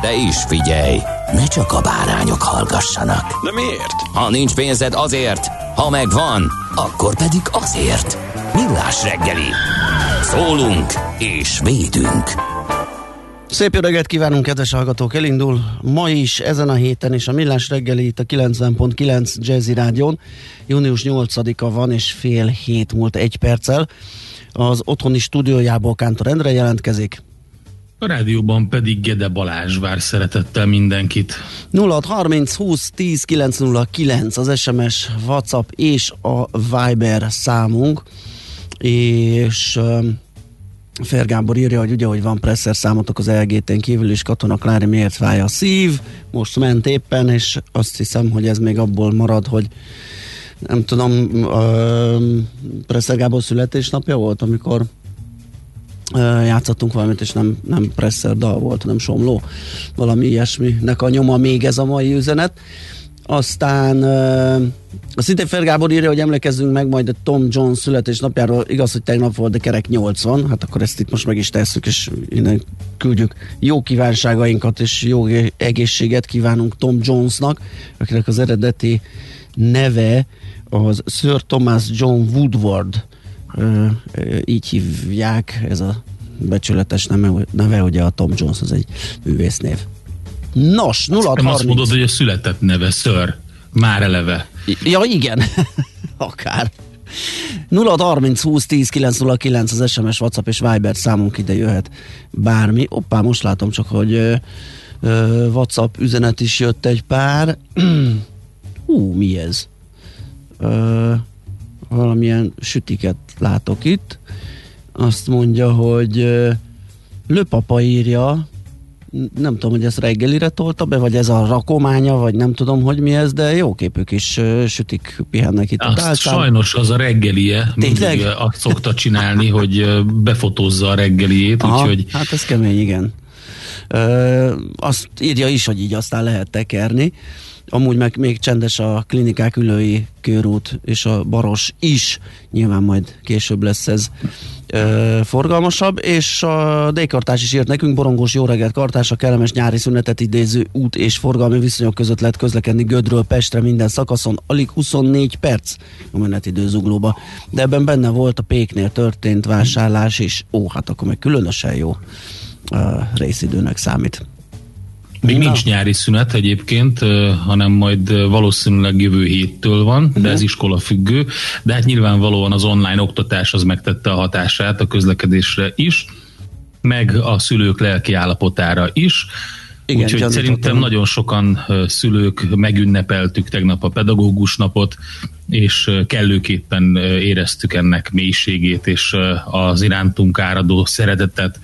De is figyelj, ne csak a bárányok hallgassanak. De miért? Ha nincs pénzed azért, ha megvan, akkor pedig azért. Millás reggeli. Szólunk és védünk. Szép jó reggelt kívánunk, kedves hallgatók! Elindul ma is, ezen a héten és a Millás reggeli itt a 90.9 Jazzy Rádion. Június 8-a van, és fél hét múlt egy perccel. Az otthoni stúdiójából Kántor Endre jelentkezik. A rádióban pedig Gede Balázs vár szeretettel mindenkit. 0630 20 10 909 az SMS, WhatsApp és a Viber számunk, és Fer Gábor írja, hogy ugye, hogy van presszer számotok az LGT-n kívül is, Katona Klári miért fáj a szív, most ment éppen, és azt hiszem, hogy ez még abból marad, hogy nem tudom, uh, Presser Gábor születésnapja volt, amikor játszottunk valamit, és nem, nem Presser dal volt, hanem Somló. Valami ilyesminek a nyoma még ez a mai üzenet. Aztán a szintén Fer Gábor írja, hogy emlékezzünk meg majd a Tom Jones születésnapjáról. Igaz, hogy tegnap volt, de kerek 80. Hát akkor ezt itt most meg is tesszük, és innen küldjük jó kívánságainkat, és jó egészséget kívánunk Tom Jonesnak, akinek az eredeti neve az Sir Thomas John Woodward. Így hívják, ez a becsületes neve, neve, ugye a Tom Jones az egy művésznév. Nos, 0 Nem azt mondod, hogy a született neve Sir, már eleve. Ja, igen. Akár. 0 30 20 10 909 az SMS, WhatsApp és Viber számunk ide jöhet bármi. Oppá, most látom csak, hogy ö, ö, WhatsApp üzenet is jött egy pár. Hú, mi ez? Ö, valamilyen sütiket látok itt. Azt mondja, hogy ö, Lőpapa írja, nem tudom, hogy ezt reggelire tolta be, vagy ez a rakománya, vagy nem tudom, hogy mi ez, de jó képű kis uh, sütik pihennek itt. Azt sajnos az a reggelie, mindig azt szokta csinálni, hogy befotózza a reggeliét, Aha, úgyhogy... Hát ez kemény, igen. Ö, azt írja is, hogy így aztán lehet tekerni. Amúgy meg még csendes a klinikák ülői körút és a baros is. Nyilván majd később lesz ez ö, forgalmasabb, és a D-kartás is írt nekünk, borongós jó reggelt kartás, a kellemes nyári szünetet idéző út és forgalmi viszonyok között lehet közlekedni Gödről Pestre minden szakaszon, alig 24 perc a menetidő zuglóba. De ebben benne volt a Péknél történt vásárlás is. Ó, hát akkor meg különösen jó uh, részidőnek számít. Még Na. nincs nyári szünet egyébként, hanem majd valószínűleg jövő héttől van, de ez iskola függő, de hát nyilvánvalóan az online oktatás az megtette a hatását a közlekedésre is, meg a szülők lelki állapotára is. Igen, Úgyhogy szerintem nagyon sokan szülők megünnepeltük tegnap a pedagógus napot, és kellőképpen éreztük ennek mélységét és az irántunk áradó szeretetet.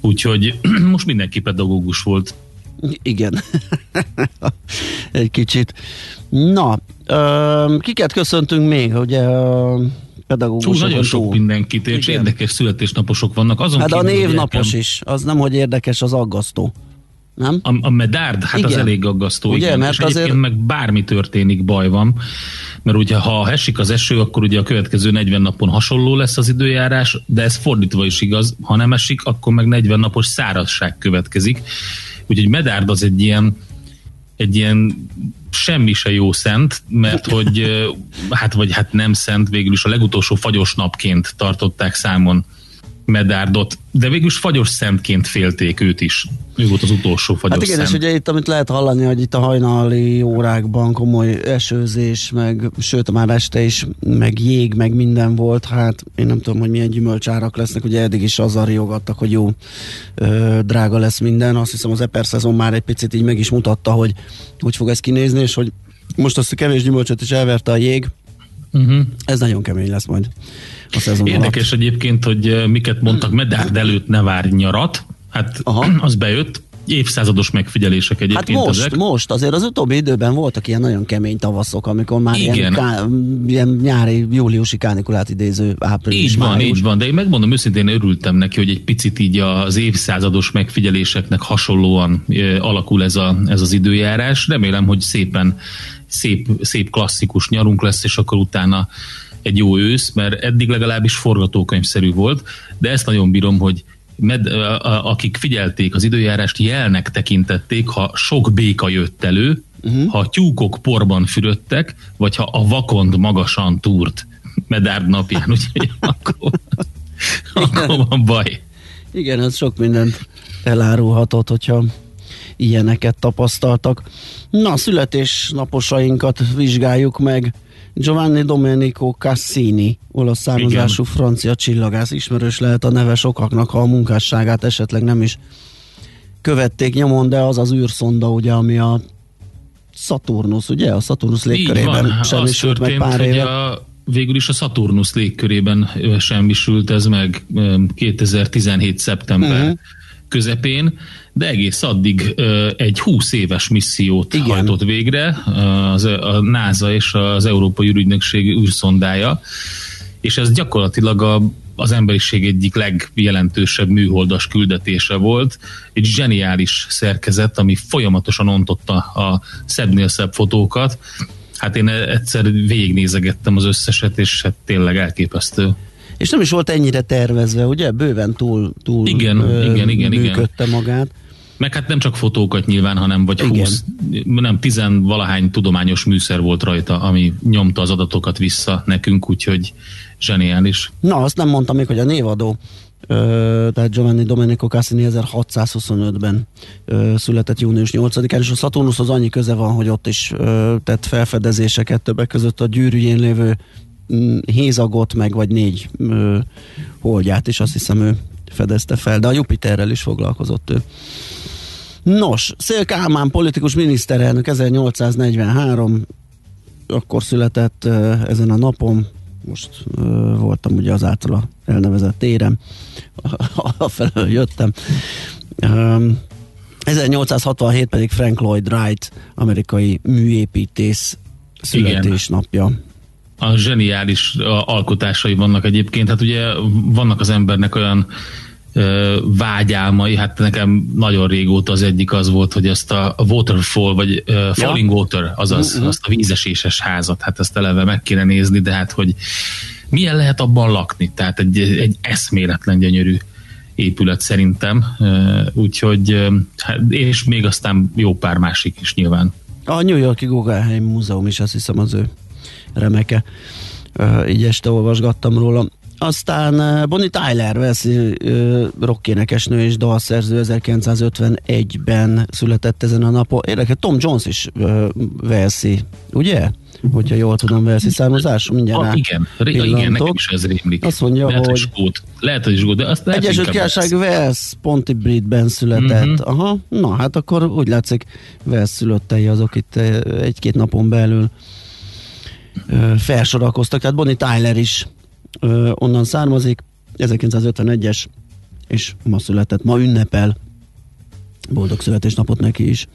Úgyhogy most mindenki pedagógus volt. Igen. Egy kicsit. Na, ö, kiket köszöntünk még, ugye a Hú, nagyon sok túl? mindenkit, és Igen. érdekes születésnaposok vannak. Azon Hát a kívül, névnapos nekem- is, az nem, hogy érdekes, az aggasztó. Nem? A, a medárd, hát Igen. az elég aggasztó. Ugye, igen. mert és egyébként azért- meg bármi történik, baj van. Mert ugye, ha esik az eső, akkor ugye a következő 40 napon hasonló lesz az időjárás, de ez fordítva is igaz. Ha nem esik, akkor meg 40 napos szárazság következik. Úgyhogy medárd az egy ilyen egy ilyen semmi se jó szent, mert hogy hát vagy hát nem szent, végül is a legutolsó fagyos napként tartották számon Medárdot, de végül is fagyos szentként félték őt is. Ő volt az utolsó fagyos Hát igen, szent. és ugye itt, amit lehet hallani, hogy itt a hajnali órákban komoly esőzés, meg sőt, már este is, meg jég, meg minden volt, hát én nem tudom, hogy milyen gyümölcsárak lesznek, ugye eddig is azzal riogattak, hogy jó, ö, drága lesz minden, azt hiszem az Eper szezon már egy picit így meg is mutatta, hogy hogy fog ez kinézni, és hogy most azt a kevés gyümölcsöt is elverte a jég, Uh-huh. ez nagyon kemény lesz majd a szezon Érdekes alatt. egyébként, hogy eh, miket mondtak Medárd előtt ne várj nyarat. Hát Aha. az bejött. Évszázados megfigyelések Hát egyébként most, ezek. most, azért az utóbbi időben voltak ilyen nagyon kemény tavaszok, amikor már Igen. ilyen, ká, ilyen nyári, júliusi kánikulát idéző április, Így van, május. így van, de én megmondom őszintén örültem neki, hogy egy picit így az évszázados megfigyeléseknek hasonlóan ö, alakul ez, a, ez az időjárás. Remélem, hogy szépen szép, szép klasszikus nyarunk lesz, és akkor utána egy jó ősz, mert eddig legalábbis forgatókönyvszerű volt, de ezt nagyon bírom, hogy med, a, a, akik figyelték az időjárást, jelnek tekintették, ha sok béka jött elő, uh-huh. ha a tyúkok porban fürödtek, vagy ha a vakond magasan túrt medárd napján, úgyhogy akkor, akkor van baj. Igen, ez sok mindent elárulhatott, hogyha ilyeneket tapasztaltak. Na, születésnaposainkat vizsgáljuk meg. Giovanni Domenico Cassini, olasz származású Igen. francia csillagász, ismerős lehet a neve sokaknak, ha a munkásságát esetleg nem is követték nyomon, de az az űrszonda, ugye, ami a Saturnus, ugye? A Saturnus légkörében semmisült meg pár éve. a, végül is a Saturnus légkörében semmisült ez meg ö, 2017. szeptember uh-huh. Közepén, de egész addig egy 20 éves missziót. Igen. hajtott végre az, a NASA és az Európai űrügynökség űrszondája, és ez gyakorlatilag a, az emberiség egyik legjelentősebb műholdas küldetése volt. Egy zseniális szerkezet, ami folyamatosan ontotta a szebbnél szebb fotókat. Hát én egyszer végignézegettem az összeset, és hát tényleg elképesztő. És nem is volt ennyire tervezve, ugye? Bőven túl, túl Igen, igen, igen, igen. működte magát. Meg hát nem csak fotókat nyilván, hanem vagy Igen. 20, nem, tizenvalahány tudományos műszer volt rajta, ami nyomta az adatokat vissza nekünk, úgyhogy zseniális. Na, azt nem mondtam még, hogy a névadó, ö, tehát Giovanni Domenico Cassini 1625-ben ö, született június 8-án, és a Saturnushoz annyi köze van, hogy ott is ö, tett felfedezéseket, többek között a gyűrűjén lévő hézagot, meg vagy négy ö, holdját is, azt hiszem ő fedezte fel, de a Jupiterrel is foglalkozott ő. Nos, Szél Kálmán politikus miniszterelnök 1843 akkor született ö, ezen a napon, most ö, voltam ugye az általa elnevezett téren, afelől jöttem. Um, 1867 pedig Frank Lloyd Wright, amerikai műépítész születésnapja. A zseniális alkotásai vannak egyébként. Hát ugye vannak az embernek olyan ö, vágyálmai, hát nekem nagyon régóta az egyik az volt, hogy ezt a waterfall, vagy ö, falling water, azaz Mhm. azt a vízeséses házat, hát ezt eleve meg kéne nézni, de hát hogy milyen lehet abban lakni? Tehát egy, egy eszméletlen gyönyörű épület szerintem, úgyhogy hát, és még aztán jó pár másik is nyilván. A New Yorki Guggenheim Múzeum is azt hiszem az ő remeke. Így este olvasgattam róla. Aztán Bonnie Tyler, Velszi uh, rockénekesnő és dalszerző 1951-ben született ezen a napon. Érdekes, Tom Jones is Velszi, ugye? Hogyha jól tudom, Velszi származás, mindjárt Ah, igen, ré, igen, pillantok. nekem is ez rémlik. Azt mondja, lehet, hogy- skót. Lehet, hogy skót, de azt lehet, Egyesült Királyság. Wales Pontebridben született. Mhm. Aha, na hát akkor úgy látszik Wales szülöttei azok itt egy-két napon belül felsorakoztak. Tehát Bonnie Tyler is onnan származik, 1951-es, és ma született, ma ünnepel. Boldog születésnapot neki is.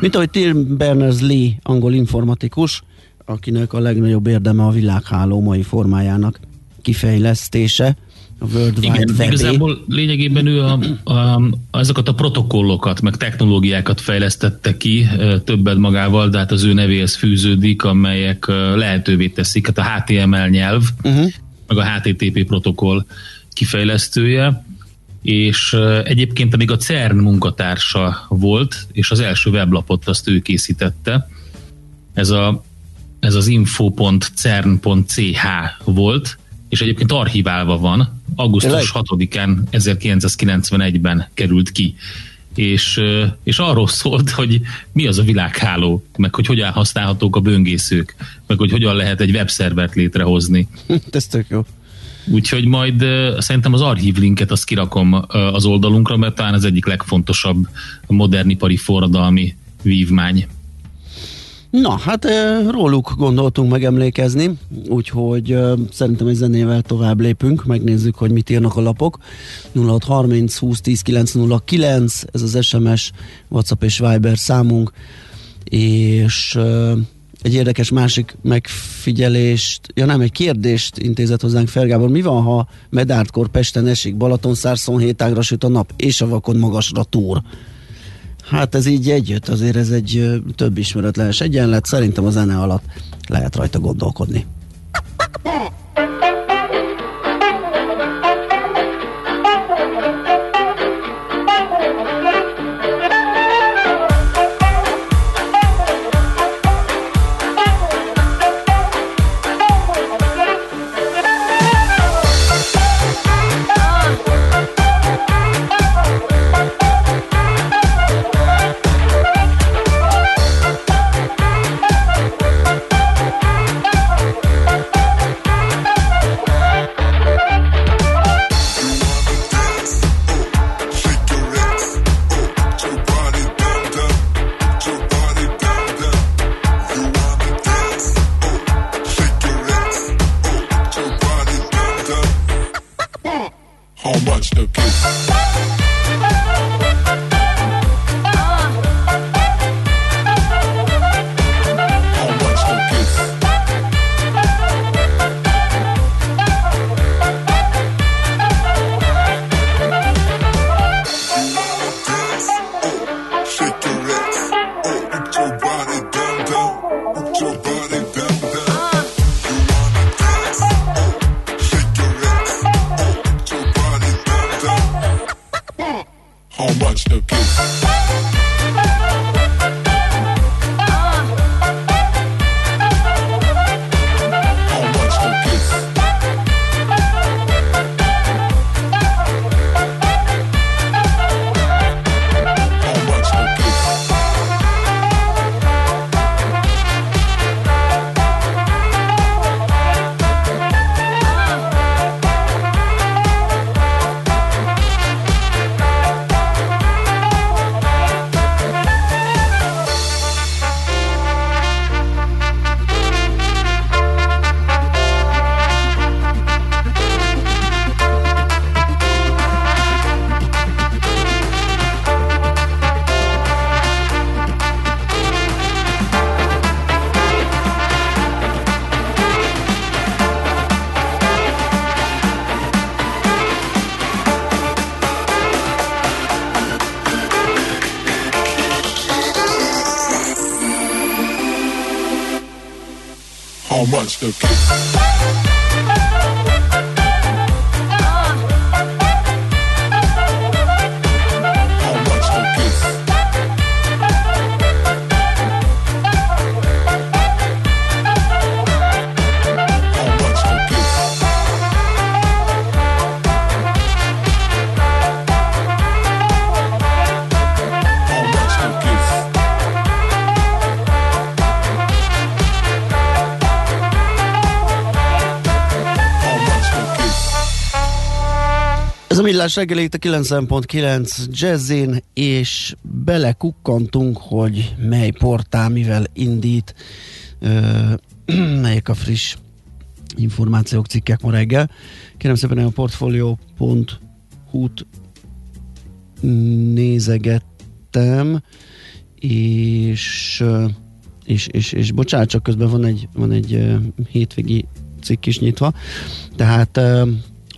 Mint ahogy Tim Berners-Lee, angol informatikus, akinek a legnagyobb érdeme a világháló mai formájának kifejlesztése, a World Wide Igen, Web. igazából lényegében ő a, a, azokat a protokollokat, meg technológiákat fejlesztette ki többet magával, de hát az ő nevéhez fűződik, amelyek lehetővé teszik, hát a HTML nyelv, Uh-huh. meg a HTTP protokoll kifejlesztője, és egyébként pedig a CERN munkatársa volt, és az első weblapot azt ő készítette. Ez, a, ez az info.cern.ch volt, és egyébként archiválva van, augusztus 6-án 1991-ben került ki és, és arról szólt, hogy mi az a világháló, meg hogy hogyan használhatók a böngészők, meg hogy hogyan lehet egy webszervert létrehozni. Ez tök jó. Úgyhogy majd uh, szerintem az archív linket azt kirakom uh, az oldalunkra, mert talán az egyik legfontosabb modernipari forradalmi vívmány. Na, hát róluk gondoltunk megemlékezni, úgyhogy szerintem egy zenével tovább lépünk, megnézzük, hogy mit írnak a lapok. 0630 20 10 909, ez az SMS, WhatsApp és Viber számunk, és egy érdekes másik megfigyelést, ja nem, egy kérdést intézett hozzánk Fergábor. Mi van, ha Medártkor Pesten esik, Balaton hétágra süt a nap, és a vakon magasra túr? Hát ez így együtt, azért ez egy több ismeretlenes egyenlet, szerintem a zene alatt lehet rajta gondolkodni. Millás reggel itt a 9.9 jazzin, és belekukkantunk, hogy mely portál mivel indít, ö, melyek a friss információk, cikkek ma reggel. Kérem szépen a portfolio.hu-t nézegettem, és, és, és, és bocsánat, csak közben van egy, van egy hétvégi cikk is nyitva, tehát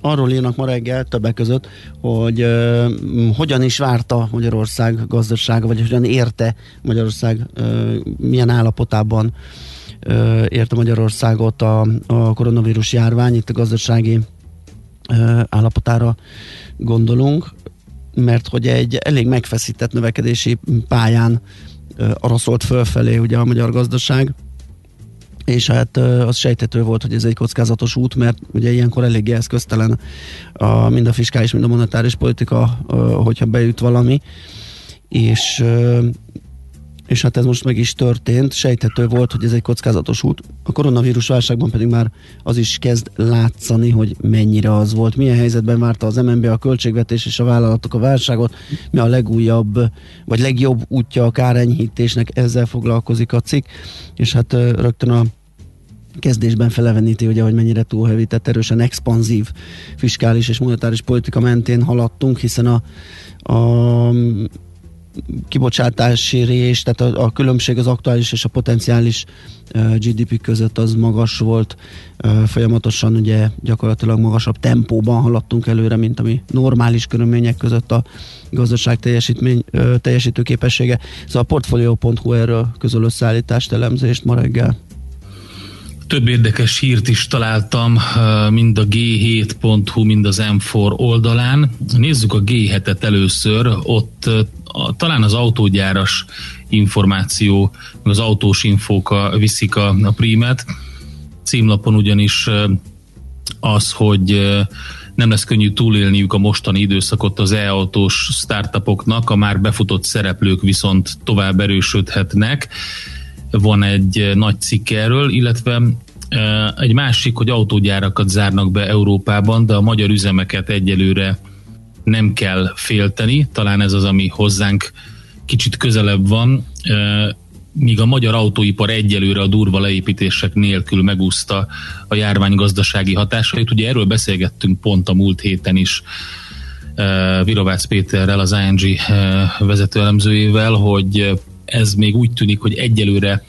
arról írnak ma reggel többek között, hogy uh, hogyan is várta Magyarország gazdasága, vagy hogyan érte Magyarország, uh, milyen állapotában uh, érte Magyarországot a, a koronavírus járvány, itt a gazdasági uh, állapotára gondolunk, mert hogy egy elég megfeszített növekedési pályán uh, arra szólt fölfelé ugye a magyar gazdaság, és hát az sejtető volt, hogy ez egy kockázatos út, mert ugye ilyenkor eléggé eszköztelen a, mind a fiskális, mind a monetáris politika, hogyha beüt valami, és és hát ez most meg is történt. Sejthető volt, hogy ez egy kockázatos út. A koronavírus válságban pedig már az is kezd látszani, hogy mennyire az volt. Milyen helyzetben várta az MNB a költségvetés és a vállalatok a válságot, mi a legújabb, vagy legjobb útja a kárenyhítésnek, ezzel foglalkozik a cikk, és hát rögtön a kezdésben feleveníti, ugye, hogy mennyire túlhevített, erősen expanzív fiskális és monetáris politika mentén haladtunk, hiszen a, a kibocsátási rés, tehát a, a különbség az aktuális és a potenciális uh, GDP között az magas volt, uh, folyamatosan ugye gyakorlatilag magasabb tempóban haladtunk előre, mint ami normális körülmények között a gazdaság teljesítmény, uh, teljesítő képessége. Szóval a portfolio.hu erről közöl összeállítást, elemzést ma reggel. Több érdekes hírt is találtam, mind a G7.hu, mind az M4 oldalán. Nézzük a G7-et először, ott a, talán az autógyáras információ, az autós infók a, viszik a, a prímet. Címlapon ugyanis az, hogy nem lesz könnyű túlélniük a mostani időszakot az e-autós startupoknak, a már befutott szereplők viszont tovább erősödhetnek. Van egy nagy cikk erről, illetve egy másik, hogy autógyárakat zárnak be Európában, de a magyar üzemeket egyelőre nem kell félteni, talán ez az, ami hozzánk kicsit közelebb van, míg a magyar autóipar egyelőre a durva leépítések nélkül megúszta a járvány gazdasági hatásait. Ugye erről beszélgettünk pont a múlt héten is Virovácz Péterrel, az ING vezetőelemzőjével, hogy ez még úgy tűnik, hogy egyelőre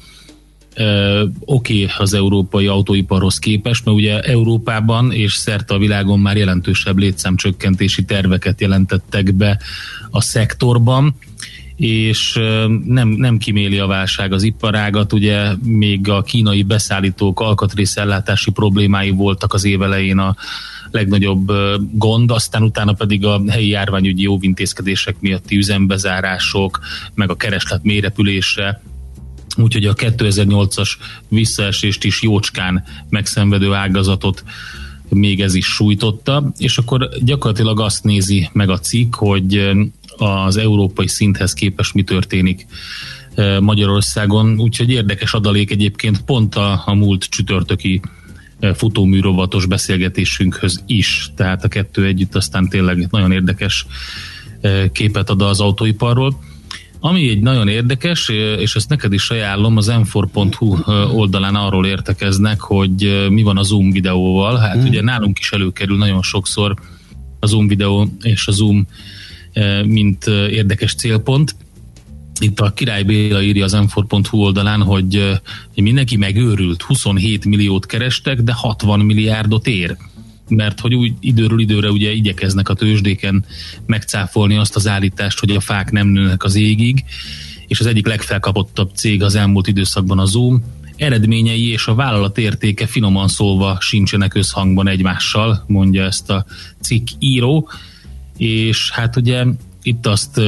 oké okay az európai autóiparhoz képest, mert ugye Európában és szerte a világon már jelentősebb létszámcsökkentési terveket jelentettek be a szektorban, és nem, nem kiméli a válság az iparágat, ugye még a kínai beszállítók alkatrészellátási problémái voltak az évelején a legnagyobb gond, aztán utána pedig a helyi járványügyi óvintézkedések miatti üzembezárások, meg a kereslet mérepülése úgyhogy a 2008-as visszaesést is jócskán megszenvedő ágazatot még ez is sújtotta, és akkor gyakorlatilag azt nézi meg a cikk, hogy az európai szinthez képest mi történik Magyarországon, úgyhogy érdekes adalék egyébként pont a, a múlt csütörtöki futóműrovatos beszélgetésünkhöz is, tehát a kettő együtt aztán tényleg nagyon érdekes képet ad az autóiparról. Ami egy nagyon érdekes, és ezt neked is ajánlom, az m4.hu oldalán arról értekeznek, hogy mi van a Zoom videóval. Hát mm. ugye nálunk is előkerül nagyon sokszor a Zoom videó és a Zoom mint érdekes célpont. Itt a Király Béla írja az m4.hu oldalán, hogy mindenki megőrült, 27 milliót kerestek, de 60 milliárdot ér. Mert hogy úgy időről időre ugye igyekeznek a tőzsdéken megcáfolni azt az állítást, hogy a fák nem nőnek az égig, és az egyik legfelkapottabb cég az elmúlt időszakban a Zoom, eredményei és a vállalat értéke finoman szólva sincsenek összhangban egymással, mondja ezt a cikk író, és hát ugye itt azt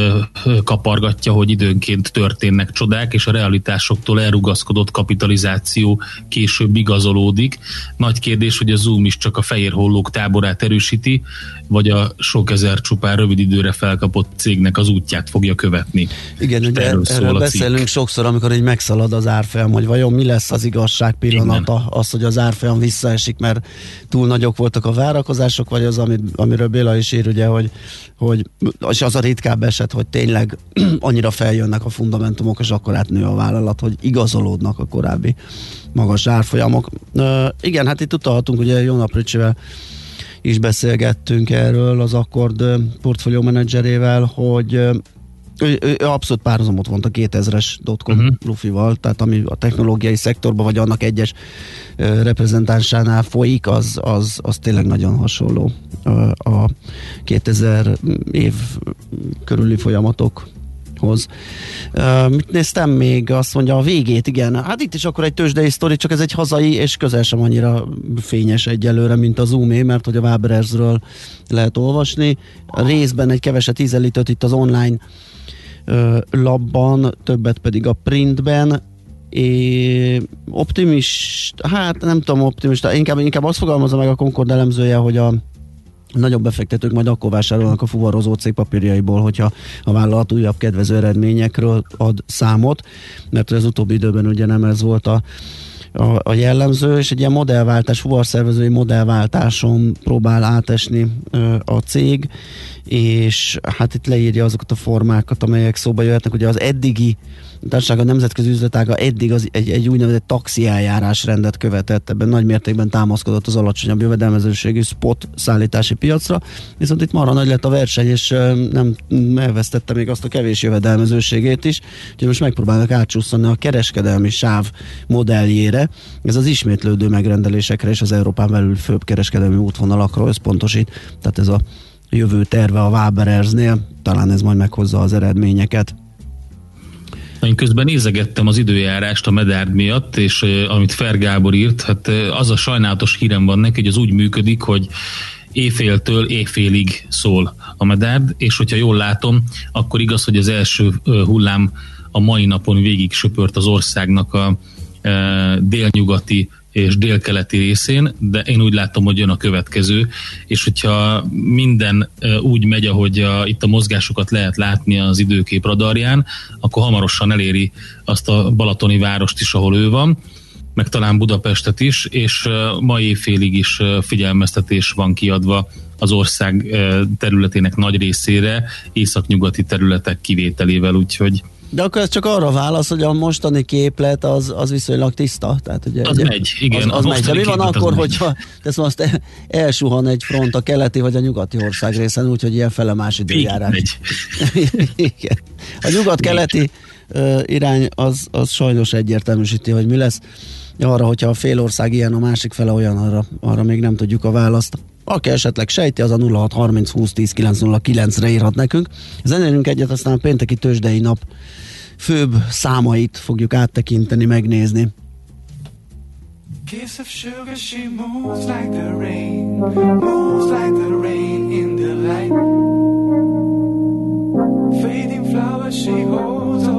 kapargatja, hogy időnként történnek csodák, és a realitásoktól elrugaszkodott kapitalizáció később igazolódik. Nagy kérdés, hogy a Zoom is csak a fehér hollók táborát erősíti, vagy a sok ezer csupán rövid időre felkapott cégnek az útját fogja követni. Igen, ugye erről, erről beszélünk sokszor, amikor így megszalad az árfolyam, hogy vajon mi lesz az igazság pillanata, Igen. az, hogy az árfolyam visszaesik, mert túl nagyok voltak a várakozások, vagy az, amiről Béla is ír, ugye, hogy, hogy és az a ritkább eset, hogy tényleg annyira feljönnek a fundamentumok, és akkor átnő a vállalat, hogy igazolódnak a korábbi magas árfolyamok. Uh, igen, hát itt utalhatunk ugye Jónap Ricsivel is beszélgettünk erről az Akkord portfólió menedzserével, hogy ő, ő abszolút párhuzamot vont a 2000-es dotcom uh-huh. lufival, tehát ami a technológiai szektorban, vagy annak egyes reprezentánsánál folyik, az, az, az tényleg nagyon hasonló a 2000 év körüli folyamatok hoz. Uh, mit néztem még? Azt mondja a végét, igen. Hát itt is akkor egy tőzsdei sztori, csak ez egy hazai, és közel sem annyira fényes egyelőre, mint az Zoomé, mert hogy a Waberersről lehet olvasni. A részben egy keveset ízelített itt az online labban, többet pedig a printben. É, optimist, hát nem tudom optimista, inkább, inkább azt fogalmazza meg a Concord elemzője, hogy a nagyobb befektetők majd akkor vásárolnak a fuvarozó cégpapírjaiból, hogyha a vállalat újabb kedvező eredményekről ad számot, mert az utóbbi időben ugye nem ez volt a a, a jellemző, és egy ilyen modellváltás, fuvarszervezői modellváltáson próbál átesni ö, a cég, és hát itt leírja azokat a formákat, amelyek szóba jöhetnek, ugye az eddigi társaság a nemzetközi üzletága eddig az egy, egy úgynevezett taxi eljárás rendet követett, ebben nagy mértékben támaszkodott az alacsonyabb jövedelmezőségű spot szállítási piacra, viszont itt marha nagy lett a verseny, és nem elvesztette még azt a kevés jövedelmezőségét is, úgyhogy most megpróbálnak átcsúszani a kereskedelmi sáv modelljére, ez az ismétlődő megrendelésekre és az Európán belül főbb kereskedelmi útvonalakra összpontosít, tehát ez a jövő terve a Waberersnél, talán ez majd meghozza az eredményeket. Én közben nézegettem az időjárást a medárd miatt, és amit Fer Gábor írt, hát az a sajnálatos hírem van neki, hogy az úgy működik, hogy éjféltől éjfélig szól a medárd, és hogyha jól látom, akkor igaz, hogy az első hullám a mai napon végig söpört az országnak a délnyugati és délkeleti részén, de én úgy látom, hogy jön a következő, és hogyha minden úgy megy, ahogy a, itt a mozgásokat lehet látni az időkép radarján, akkor hamarosan eléri azt a balatoni várost is, ahol ő van, meg talán Budapestet is, és mai évfélig is figyelmeztetés van kiadva az ország területének nagy részére, északnyugati területek kivételével, úgyhogy de akkor ez csak arra válasz, hogy a mostani képlet az, az viszonylag tiszta. Tehát, ugye, az ugye, megy, igen. Az, az megy. De mi van akkor, hogyha tesz azt elsuhan egy front a keleti vagy a nyugati ország részen, úgyhogy ilyen fele más időjárás. Megy. igen. A nyugat-keleti uh, irány az, az sajnos egyértelműsíti, hogy mi lesz. Arra, hogyha a fél ország ilyen, a másik fele olyan, arra, arra még nem tudjuk a választ. Aki esetleg sejti, az a 0630 20 10 909 re írhat nekünk. Zenélünk egyet, aztán a pénteki tőzsdei nap főbb számait fogjuk áttekinteni, megnézni. Kiss of sugar, she moves like the rain, moves like the rain in the light. Fading flowers, she holds all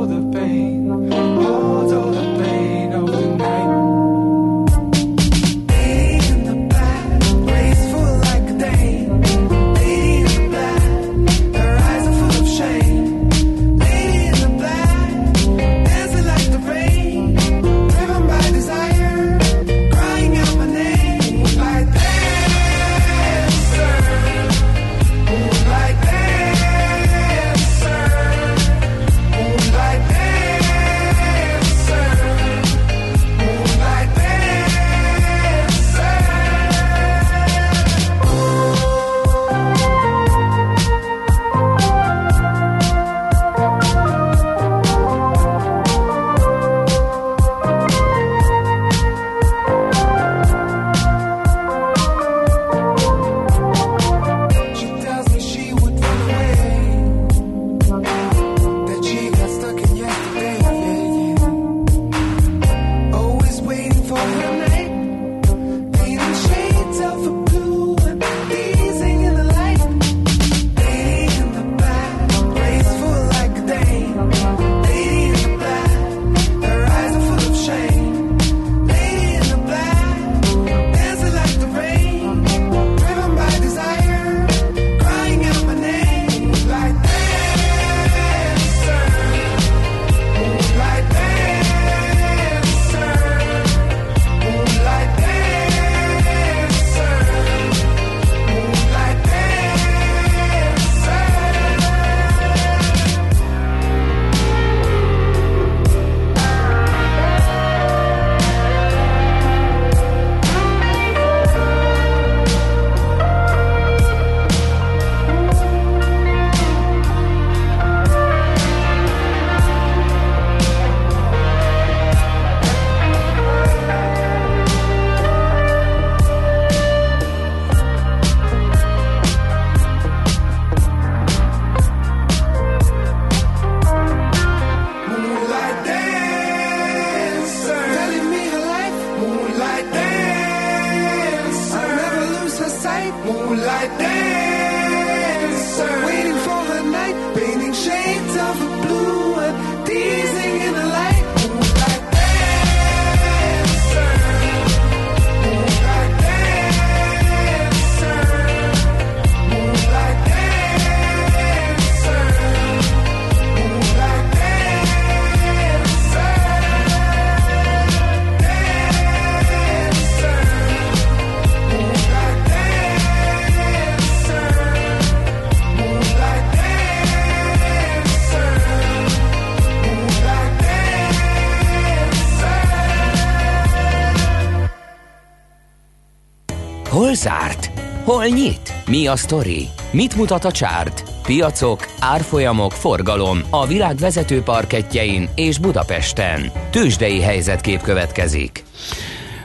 nyit? Mi a sztori? Mit mutat a csárt? Piacok, árfolyamok, forgalom a világ vezető parketjein és Budapesten. Tősdei helyzetkép következik.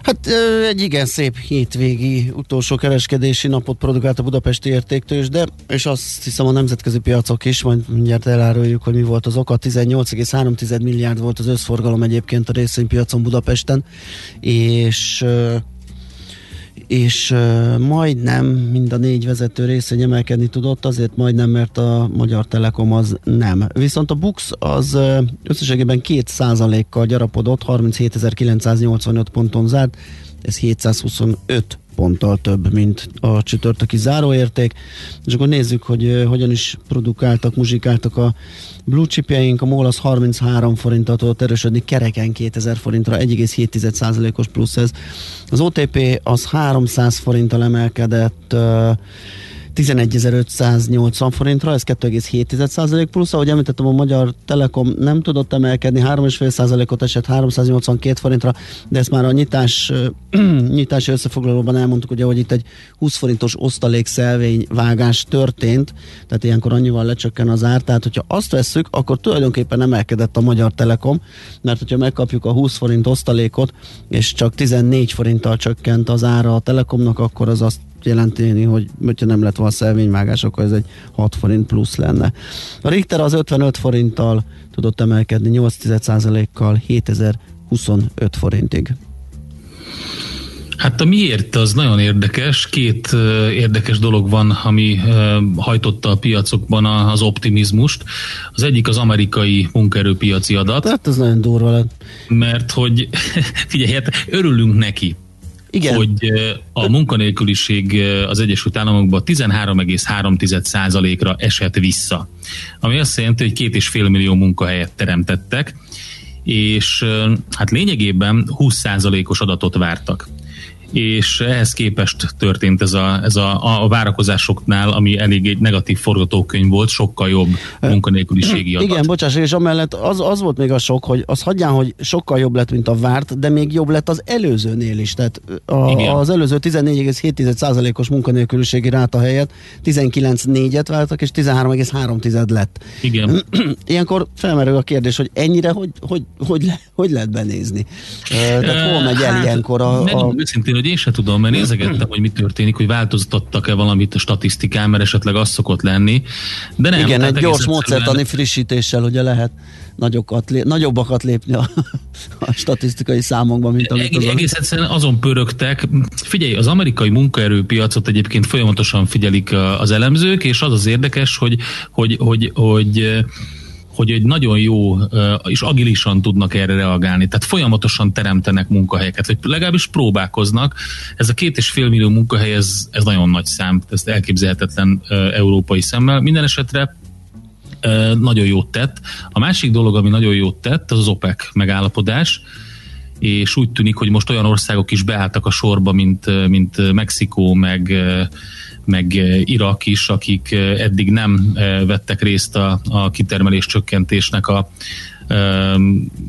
Hát egy igen szép hétvégi utolsó kereskedési napot produkált a budapesti értéktős, de és azt hiszem a nemzetközi piacok is, majd mindjárt eláruljuk, hogy mi volt az oka. 18,3 milliárd volt az összforgalom egyébként a részvénypiacon Budapesten, és és uh, majdnem mind a négy vezető részény emelkedni tudott, azért majdnem, mert a Magyar Telekom az nem. Viszont a Bux az uh, összességében 2%-kal gyarapodott, 37.985 ponton zárt, ez 725 ponttal több, mint a csütörtöki záróérték. És akkor nézzük, hogy hogyan is produkáltak, muzsikáltak a blue chipjeink, a MOL az 33 forintot tudott erősödni, kereken 2000 forintra, 1,7%-os plusz ez. Az OTP az 300 forinttal emelkedett, 11.580 forintra, ez 2,7% plusz, ahogy említettem, a Magyar Telekom nem tudott emelkedni, 3,5%-ot esett 382 forintra, de ezt már a nyitás, nyitási összefoglalóban elmondtuk, ugye, hogy itt egy 20 forintos osztalék vágás történt, tehát ilyenkor annyival lecsökken az ár, tehát hogyha azt vesszük, akkor tulajdonképpen emelkedett a Magyar Telekom, mert hogyha megkapjuk a 20 forint osztalékot, és csak 14 forinttal csökkent az ára a Telekomnak, akkor az azt jelenteni, hogy hogyha nem lett volna szelvényvágás, akkor ez egy 6 forint plusz lenne. A Richter az 55 forinttal tudott emelkedni, 8,1%-kal 7025 forintig. Hát a miért az nagyon érdekes. Két érdekes dolog van, ami hajtotta a piacokban az optimizmust. Az egyik az amerikai munkaerőpiaci adat. Hát ez nagyon durva lett. Mert hogy figyelj, hát örülünk neki. Igen. hogy a munkanélküliség az Egyesült Államokban 13,3%-ra esett vissza. Ami azt jelenti, hogy két és fél millió munkahelyet teremtettek, és hát lényegében 20%-os adatot vártak és ehhez képest történt ez a, ez a, a várakozásoknál, ami elég egy negatív forgatókönyv volt, sokkal jobb munkanélküliségi adat. Igen, bocsáss, és amellett az, az volt még a sok, hogy az hagyján, hogy sokkal jobb lett, mint a várt, de még jobb lett az előzőnél is. Tehát a, az előző 14,7%-os munkanélküliségi ráta helyett 19,4-et váltak, és 13,3 lett. Igen. Ilyenkor felmerül a kérdés, hogy ennyire hogy, hogy, hogy, le, hogy lehet benézni? Tehát hol megy el hát, ilyenkor a... a... Őszintén, hogy én se tudom, mert nézegettem, hogy mi történik, hogy változtattak-e valamit a statisztikán, mert esetleg az szokott lenni. De nem. Igen, egy gyors módszertani frissítéssel ugye lehet nagyokat, lép, nagyobbakat lépni a, a statisztikai számokban, mint amit az Egész egyszerűen azon pörögtek. Figyelj, az amerikai munkaerőpiacot egyébként folyamatosan figyelik az elemzők, és az az érdekes, hogy, hogy, hogy, hogy hogy egy nagyon jó és agilisan tudnak erre reagálni. Tehát folyamatosan teremtenek munkahelyeket, vagy legalábbis próbálkoznak. Ez a két és fél millió munkahely, ez, ez nagyon nagy szám, ez elképzelhetetlen európai szemmel. Minden esetre nagyon jót tett. A másik dolog, ami nagyon jót tett, az az OPEC megállapodás, és úgy tűnik, hogy most olyan országok is beálltak a sorba, mint, mint Mexikó, meg meg Irak is, akik eddig nem vettek részt a, a kitermelés csökkentésnek a,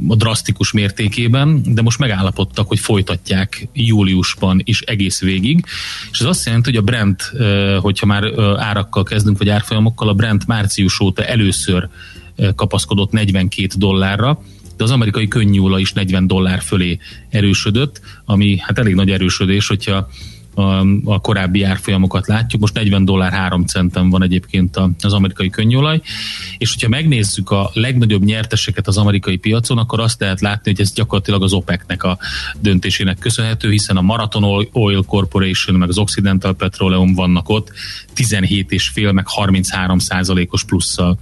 a drasztikus mértékében, de most megállapodtak, hogy folytatják júliusban is egész végig, és ez azt jelenti, hogy a Brent, hogyha már árakkal kezdünk, vagy árfolyamokkal, a Brent március óta először kapaszkodott 42 dollárra, de az amerikai könnyúla is 40 dollár fölé erősödött, ami hát elég nagy erősödés, hogyha a, korábbi árfolyamokat látjuk. Most 40 dollár 3 centen van egyébként az amerikai könnyolaj, és hogyha megnézzük a legnagyobb nyerteseket az amerikai piacon, akkor azt lehet látni, hogy ez gyakorlatilag az OPEC-nek a döntésének köszönhető, hiszen a Marathon Oil Corporation meg az Occidental Petroleum vannak ott 17,5 meg 33 százalékos plusszal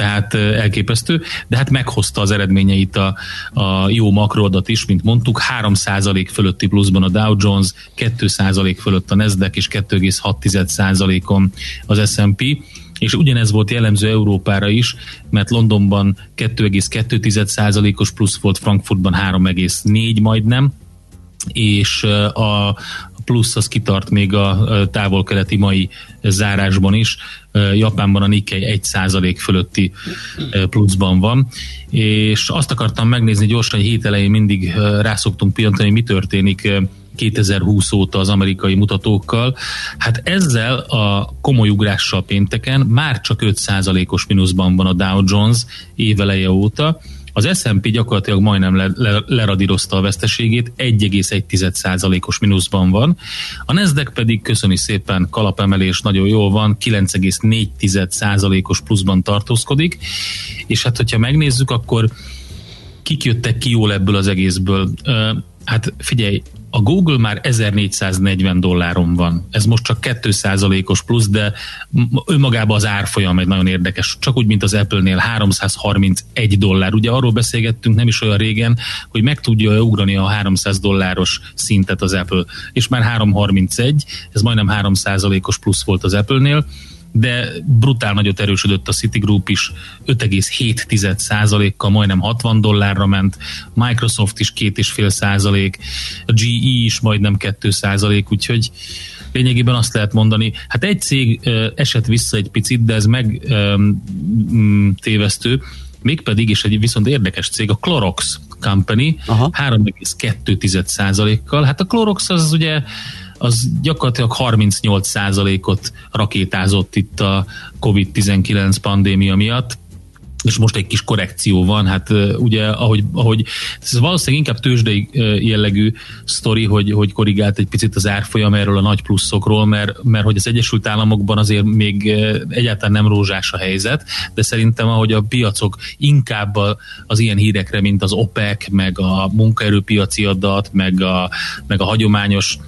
tehát elképesztő, de hát meghozta az eredményeit a, a jó makroadat is, mint mondtuk, 3% fölötti pluszban a Dow Jones, 2% fölött a Nasdaq és 2,6%-on az S&P, és ugyanez volt jellemző Európára is, mert Londonban 2,2%-os plusz volt, Frankfurtban 3,4 majdnem, és a plusz az kitart még a távol-keleti mai zárásban is. Japánban a Nikkei 1% fölötti pluszban van, és azt akartam megnézni gyorsan, hogy hét elején mindig rászoktunk pillantani, hogy mi történik 2020 óta az amerikai mutatókkal. Hát ezzel a komoly ugrással pénteken már csak 5%-os mínuszban van a Dow Jones éveleje óta, az S&P gyakorlatilag majdnem le, le, leradírozta a veszteségét, 1,1%-os mínuszban van. A Nasdaq pedig köszöni szépen kalapemelés, nagyon jól van, 9,4%-os pluszban tartózkodik, és hát hogyha megnézzük, akkor kik jöttek ki jól ebből az egészből? Hát figyelj, a Google már 1440 dolláron van. Ez most csak 2%-os plusz, de önmagában az árfolyam egy nagyon érdekes. Csak úgy, mint az Apple-nél 331 dollár. Ugye arról beszélgettünk nem is olyan régen, hogy meg tudja ugrani a 300 dolláros szintet az Apple. És már 331, ez majdnem 3%-os plusz volt az Apple-nél de brutál nagyot erősödött a Citigroup is, 5,7%-kal majdnem 60 dollárra ment, Microsoft is 2,5 százalék, a GE is majdnem 2 százalék, úgyhogy lényegében azt lehet mondani, hát egy cég esett vissza egy picit, de ez meg um, tévesztő, mégpedig, és egy viszont érdekes cég, a Clorox Company 3,2%-kal. Hát a Clorox az ugye az gyakorlatilag 38%-ot rakétázott itt a COVID-19 pandémia miatt. És most egy kis korrekció van, hát ugye, ahogy, ahogy ez valószínűleg inkább tőzsdei jellegű sztori, hogy, hogy korrigált egy picit az árfolyam erről a nagy pluszokról, mert, mert hogy az Egyesült Államokban azért még egyáltalán nem rózsás a helyzet, de szerintem ahogy a piacok inkább az ilyen hírekre, mint az OPEC, meg a munkaerőpiaci adat, meg a, meg a hagyományos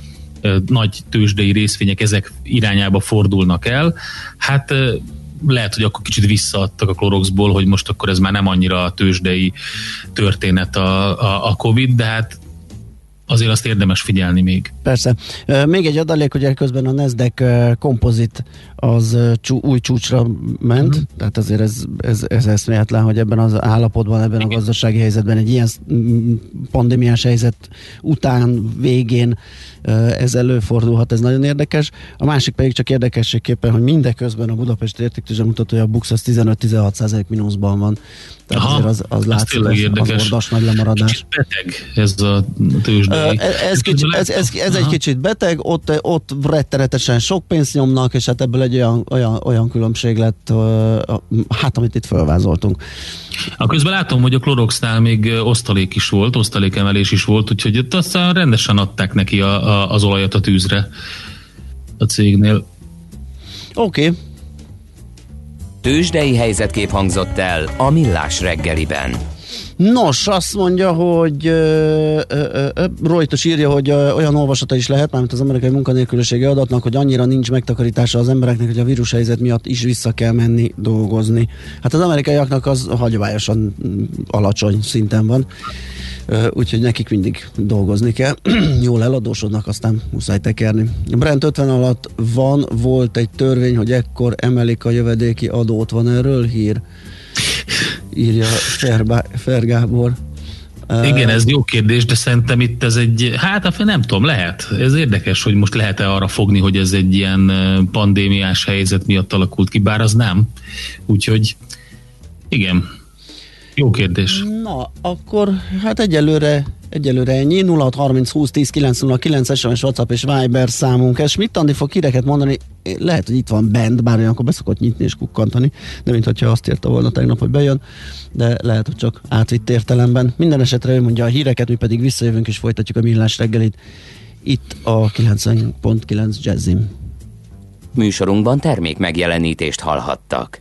nagy tőzsdei részvények ezek irányába fordulnak el, hát lehet, hogy akkor kicsit visszaadtak a Cloroxból, hogy most akkor ez már nem annyira a tőzsdei történet a, a, a Covid, de hát azért azt érdemes figyelni még. Persze. Még egy adalék, hogy közben a Nasdaq kompozit az új csúcsra ment, uh-huh. tehát azért ez, ez, ez eszméletlen, hogy ebben az állapotban, ebben a gazdasági helyzetben, egy ilyen pandémiás helyzet után, végén ez előfordulhat, ez nagyon érdekes. A másik pedig csak érdekességképpen, hogy mindeközben a Budapest értéktőzsde mutatja, hogy a Bux az 15-16% mínuszban van. Tehát Aha, azért az, az látszik, az, az ordas nagy lemaradás. Kicsit beteg ez a tőzsde. Ez, kicsit, ez, ez, ez egy kicsit beteg, ott, ott rettenetesen sok pénzt nyomnak, és hát ebből egy olyan, olyan, olyan különbség lett, hát amit itt felvázoltunk. A közben látom, hogy a Cloroxnál még osztalék is volt, osztalékemelés is volt, úgyhogy ott aztán rendesen adták neki a, a, az olajat a tűzre a cégnél. Oké. Okay. Tőzsdei helyzetkép hangzott el a Millás reggeliben. Nos, azt mondja, hogy Reuters írja, hogy ö, olyan olvasata is lehet, mármint az amerikai munkanélküliségi adatnak, hogy annyira nincs megtakarítása az embereknek, hogy a vírus helyzet miatt is vissza kell menni dolgozni. Hát az amerikaiaknak az hagyományosan alacsony szinten van úgyhogy nekik mindig dolgozni kell. Jól eladósodnak, aztán muszáj tekerni. Brent 50 alatt van, volt egy törvény, hogy ekkor emelik a jövedéki adót. Van erről hír? Írja Fer, Fer Gábor. Igen, ez jó kérdés, de szerintem itt ez egy, hát nem tudom, lehet. Ez érdekes, hogy most lehet-e arra fogni, hogy ez egy ilyen pandémiás helyzet miatt alakult ki, bár az nem. Úgyhogy igen, jó kérdés. Na, akkor hát egyelőre Egyelőre ennyi, 0630 20 10 909 SMS, WhatsApp és Viber számunk. Ez mit Andi fog híreket mondani, lehet, hogy itt van bent, bár olyankor beszokott nyitni és kukkantani, de mint hogyha azt írta volna tegnap, hogy bejön, de lehet, hogy csak átvitt értelemben. Minden esetre ő mondja a híreket, mi pedig visszajövünk és folytatjuk a millás reggelit itt a 90.9 Jazzim. Műsorunkban termék megjelenítést hallhattak.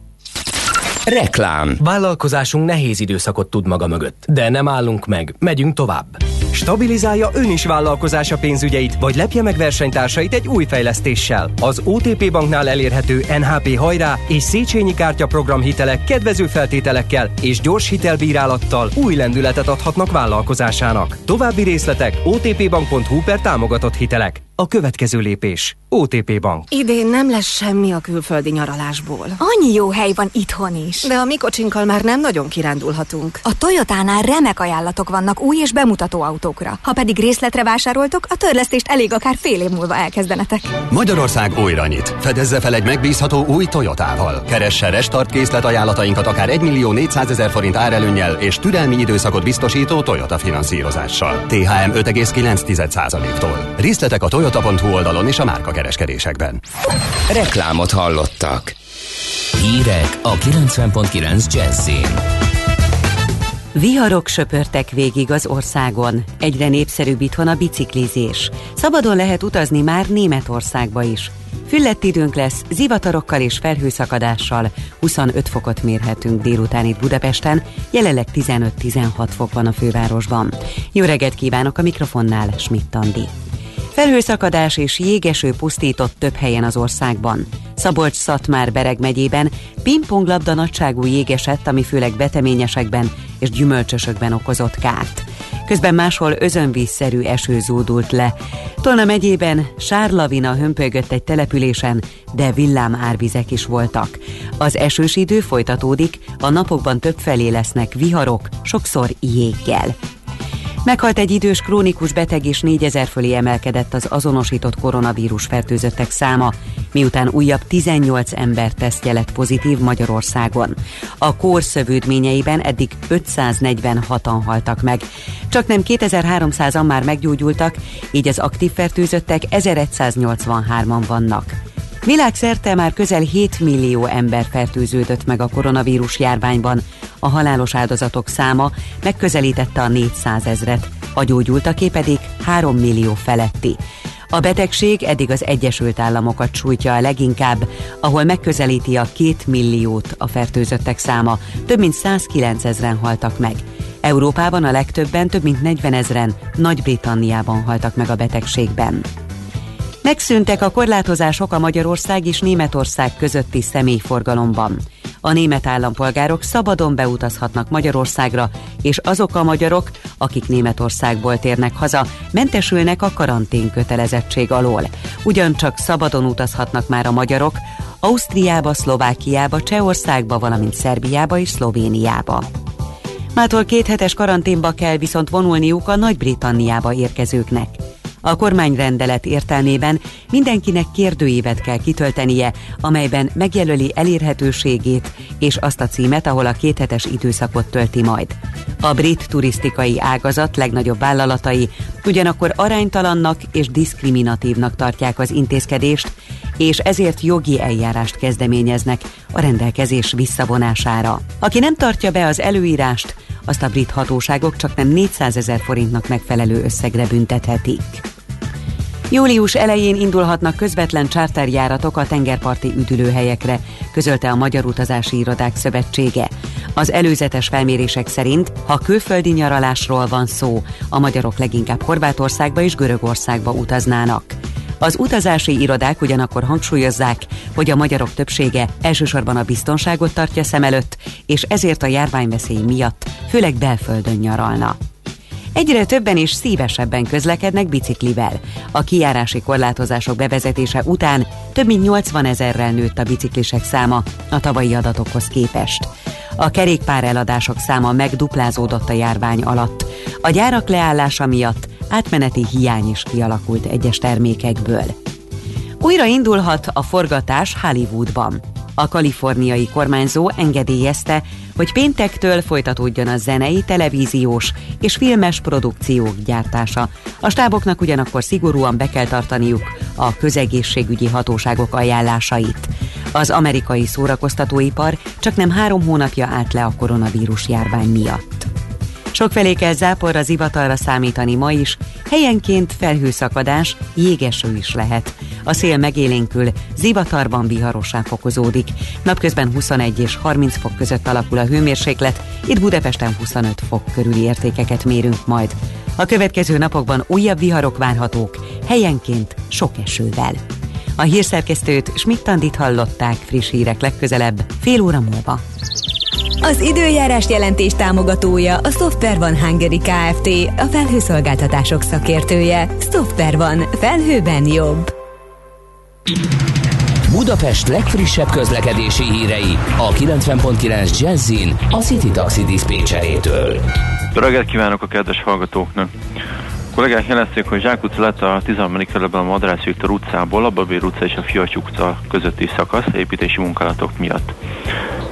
Reklám. Vállalkozásunk nehéz időszakot tud maga mögött, de nem állunk meg, megyünk tovább. Stabilizálja ön is vállalkozása pénzügyeit, vagy lepje meg versenytársait egy új fejlesztéssel. Az OTP Banknál elérhető NHP hajrá és Széchenyi kártya program hitelek kedvező feltételekkel és gyors hitelbírálattal új lendületet adhatnak vállalkozásának. További részletek otpbank.hu per támogatott hitelek. A következő lépés. OTP Bank. Idén nem lesz semmi a külföldi nyaralásból. Annyi jó hely van itthon is. De a mi kocsinkkal már nem nagyon kirándulhatunk. A Toyotánál remek ajánlatok vannak új és bemutató autókra. Ha pedig részletre vásároltok, a törlesztést elég akár fél év múlva elkezdenetek. Magyarország újra nyit. Fedezze fel egy megbízható új Toyotával. Keresse restart készlet ajánlatainkat akár 1 millió 400 ezer forint árelőnnyel és türelmi időszakot biztosító Toyota finanszírozással. THM 5,9%-tól. Részletek a toyota.hu oldalon és a márka kereskedésekben. Reklámot hallottak. Hírek a 90.9 Jazzin. Viharok söpörtek végig az országon. Egyre népszerűbb itthon a biciklizés. Szabadon lehet utazni már Németországba is. Füllett időnk lesz, zivatarokkal és felhőszakadással. 25 fokot mérhetünk délután itt Budapesten, jelenleg 15-16 fok van a fővárosban. Jó reggelt kívánok a mikrofonnál, Schmidt Andi. Felhőszakadás és jégeső pusztított több helyen az országban. Szabolcs-Szatmár Bereg megyében pingponglabda nagyságú jégesett, ami főleg beteményesekben és gyümölcsösökben okozott kárt. Közben máshol özönvízszerű eső zúdult le. Tolna megyében sárlavina hömpölygött egy településen, de villám árvizek is voltak. Az esős idő folytatódik, a napokban több felé lesznek viharok, sokszor jéggel. Meghalt egy idős krónikus beteg és 4000 fölé emelkedett az azonosított koronavírus fertőzöttek száma, miután újabb 18 ember tesztje lett pozitív Magyarországon. A kór szövődményeiben eddig 546-an haltak meg. Csak nem 2300-an már meggyógyultak, így az aktív fertőzöttek 1183-an vannak. Világszerte már közel 7 millió ember fertőződött meg a koronavírus járványban, a halálos áldozatok száma megközelítette a 400 ezret, a gyógyultaké pedig 3 millió feletti. A betegség eddig az Egyesült Államokat sújtja a leginkább, ahol megközelíti a két milliót a fertőzöttek száma, több mint 109 ezeren haltak meg. Európában a legtöbben, több mint 40 ezeren, Nagy-Britanniában haltak meg a betegségben. Megszűntek a korlátozások a Magyarország és Németország közötti személyforgalomban. A német állampolgárok szabadon beutazhatnak Magyarországra, és azok a magyarok, akik Németországból térnek haza, mentesülnek a karantén kötelezettség alól. Ugyancsak szabadon utazhatnak már a magyarok Ausztriába, Szlovákiába, Csehországba, valamint Szerbiába és Szlovéniába. Mától két hetes karanténba kell viszont vonulniuk a Nagy-Britanniába érkezőknek. A kormányrendelet értelmében mindenkinek kérdőívet kell kitöltenie, amelyben megjelöli elérhetőségét és azt a címet, ahol a kéthetes időszakot tölti majd. A brit turisztikai ágazat legnagyobb vállalatai ugyanakkor aránytalannak és diszkriminatívnak tartják az intézkedést, és ezért jogi eljárást kezdeményeznek a rendelkezés visszavonására. Aki nem tartja be az előírást, azt a brit hatóságok csak nem 400 ezer forintnak megfelelő összegre büntethetik. Július elején indulhatnak közvetlen charterjáratok a tengerparti üdülőhelyekre, közölte a Magyar Utazási Irodák Szövetsége. Az előzetes felmérések szerint, ha külföldi nyaralásról van szó, a magyarok leginkább Horvátországba és Görögországba utaznának. Az utazási irodák ugyanakkor hangsúlyozzák, hogy a magyarok többsége elsősorban a biztonságot tartja szem előtt, és ezért a járványveszély miatt főleg belföldön nyaralna. Egyre többen és szívesebben közlekednek biciklivel. A kijárási korlátozások bevezetése után több mint 80 ezerrel nőtt a biciklisek száma a tavalyi adatokhoz képest. A kerékpár eladások száma megduplázódott a járvány alatt. A gyárak leállása miatt átmeneti hiány is kialakult egyes termékekből. Újra indulhat a forgatás Hollywoodban. A kaliforniai kormányzó engedélyezte, hogy péntektől folytatódjon a zenei, televíziós és filmes produkciók gyártása. A stáboknak ugyanakkor szigorúan be kell tartaniuk a közegészségügyi hatóságok ajánlásait. Az amerikai szórakoztatóipar csak nem három hónapja állt le a koronavírus járvány miatt. Sokfelé kell záporra, zivatarra számítani ma is, helyenként felhőszakadás, jégeső is lehet. A szél megélénkül, zivatarban viharosan fokozódik. Napközben 21 és 30 fok között alakul a hőmérséklet, itt Budapesten 25 fok körüli értékeket mérünk majd. A következő napokban újabb viharok várhatók, helyenként sok esővel. A hírszerkesztőt Schmidt-Tandit hallották friss hírek legközelebb, fél óra múlva. Az időjárás jelentés támogatója a Software van Hungary Kft. A felhőszolgáltatások szakértője. Software van. Felhőben jobb. Budapest legfrissebb közlekedési hírei a 90.9 Jazzin a City Taxi Dispécsejétől. Reggelt kívánok a kedves hallgatóknak! A kollégák jelezték, hogy Zsák utca lett a 13. kerületben a Madrász Viktor utcából, a Babér utca és a Fiaty utca közötti szakasz építési munkálatok miatt.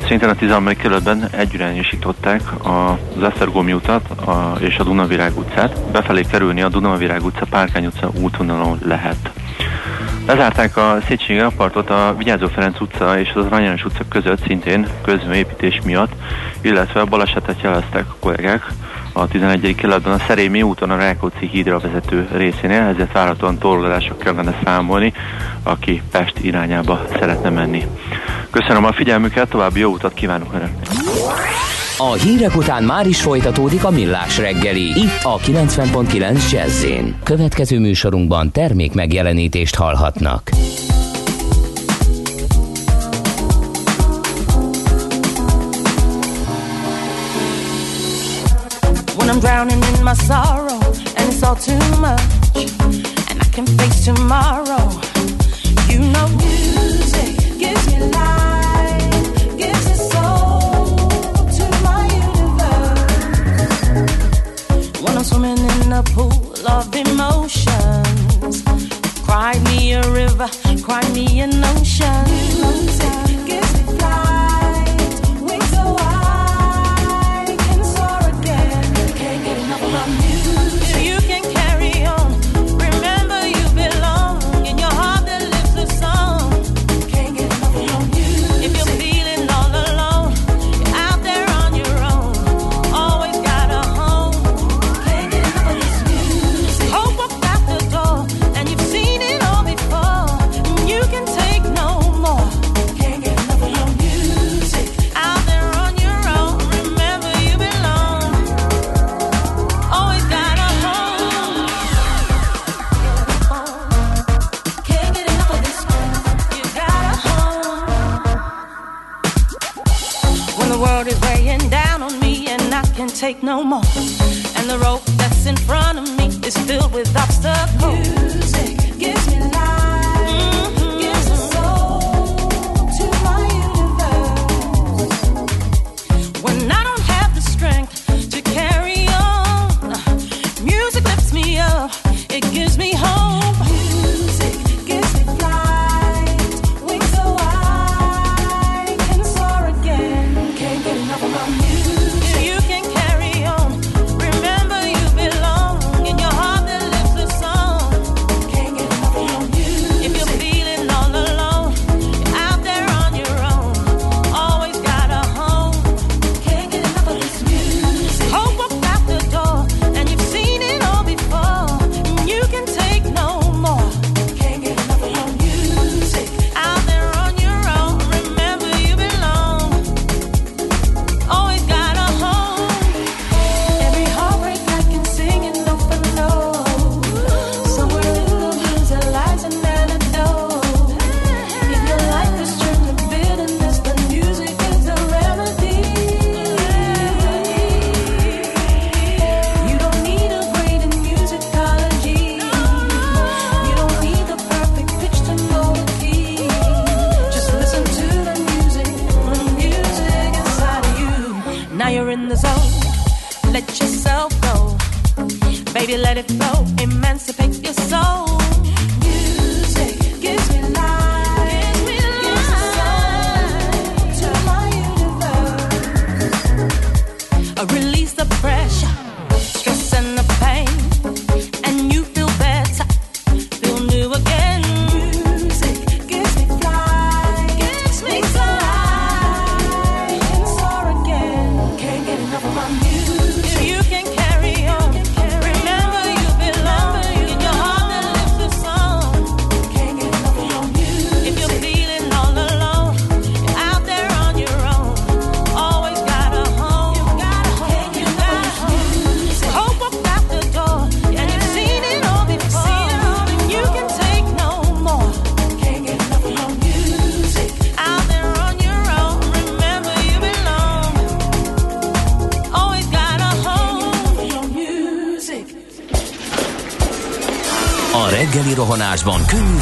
Szintén a 13. kerületben egyirányosították az Esztergomi utat a, és a Dunavirág utcát. Befelé kerülni a Dunavirág utca, Párkány utca útvonalon lehet. Lezárták a Széchenyi apartot a Vigyázó Ferenc utca és az Aranyos utca között szintén közműépítés miatt, illetve balesetet jeleztek a kollégák a 11. kerületben a Szerémi úton a Rákóczi hídra vezető részénél, ezért várhatóan torlódások kellene számolni, aki Pest irányába szeretne menni. Köszönöm a figyelmüket, további jó utat kívánok önöknek! A hírek után már is folytatódik a millás reggeli, itt a 90.9 jazz Következő műsorunkban termék megjelenítést hallhatnak. When I'm drowning in my sorrow and it's all too much and I can face tomorrow you know music in a pool of emotions. Cry me a river cry me an ocean take no more. And the rope that's in front of me is filled with obstacles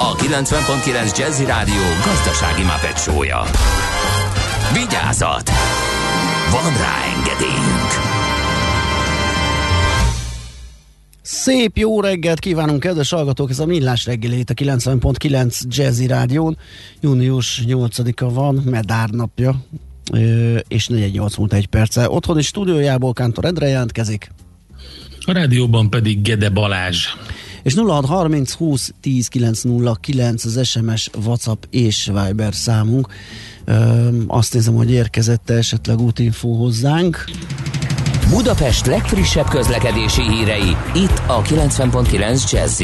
a 90.9 Jazzy Rádió gazdasági mapetsója. Vigyázat! Van rá engedélyünk! Szép jó reggelt kívánunk, kedves hallgatók! Ez a Millás reggeli itt a 90.9 Jazzy Rádión. Június 8-a van, Medár napja, és 418 múlt egy perce. Otthoni stúdiójából Kántor Endre jelentkezik. A rádióban pedig Gede Balázs. És 0630 20 10 909 az SMS, WhatsApp és Viber számunk. Azt nézem, hogy érkezett esetleg útinfó hozzánk. Budapest legfrissebb közlekedési hírei, itt a 90.9 jazz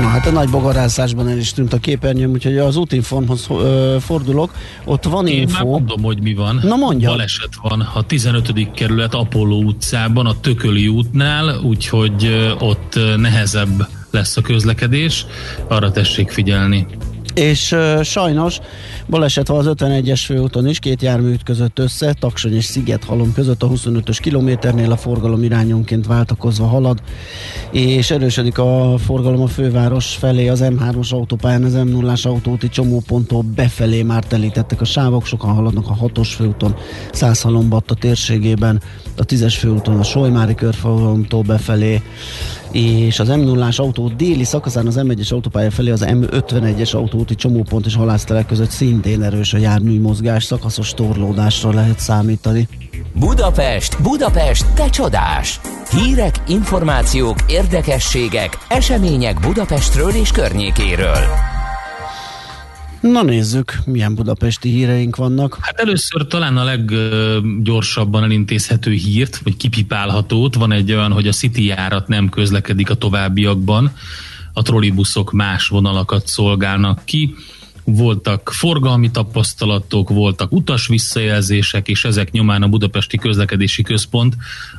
Na hát a nagy bogarászásban el is tűnt a képernyőm, úgyhogy az útinformhoz ö, fordulok. Ott van Én info. már mondom, hogy mi van. Na mondja. Baleset van a 15. kerület Apollo utcában, a Tököli útnál, úgyhogy ott nehezebb lesz a közlekedés. Arra tessék figyelni. És uh, sajnos baleset van az 51-es főúton is, két jármű ütközött össze, Taksony és Szigethalom között a 25-ös kilométernél a forgalom irányonként váltakozva halad, és erősödik a forgalom a főváros felé az M3-os autópályán, az M0-ás autóti csomóponttól befelé már telítettek a sávok, sokan haladnak a 6-os főúton, Százhalombatta térségében, a 10-es főúton a Solymári körforgalomtól befelé, és az M0-ás autó déli szakaszán az M1-es autópálya felé az M51-es autóúti csomópont és halásztelek között szintén erős a jármű mozgás, szakaszos torlódásra lehet számítani. Budapest, Budapest, te csodás! Hírek, információk, érdekességek, események Budapestről és környékéről. Na nézzük, milyen budapesti híreink vannak. Hát először talán a leggyorsabban elintézhető hírt, vagy kipipálhatót. Van egy olyan, hogy a City járat nem közlekedik a továbbiakban. A trollibuszok más vonalakat szolgálnak ki. Voltak forgalmi tapasztalatok, voltak utas visszajelzések, és ezek nyomán a Budapesti Közlekedési Központ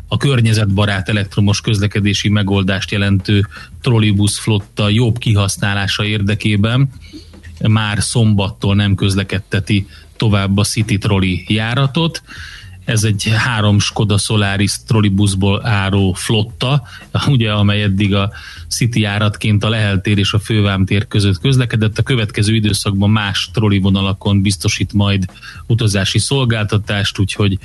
a környezetbarát elektromos közlekedési megoldást jelentő trollibusz flotta jobb kihasználása érdekében már szombattól nem közlekedteti tovább a City Trolley járatot. Ez egy három Skoda Solaris trollibuszból álló flotta, ugye, amely eddig a City járatként a Lehel tér és a Fővám tér között közlekedett. A következő időszakban más trolli vonalakon biztosít majd utazási szolgáltatást, úgyhogy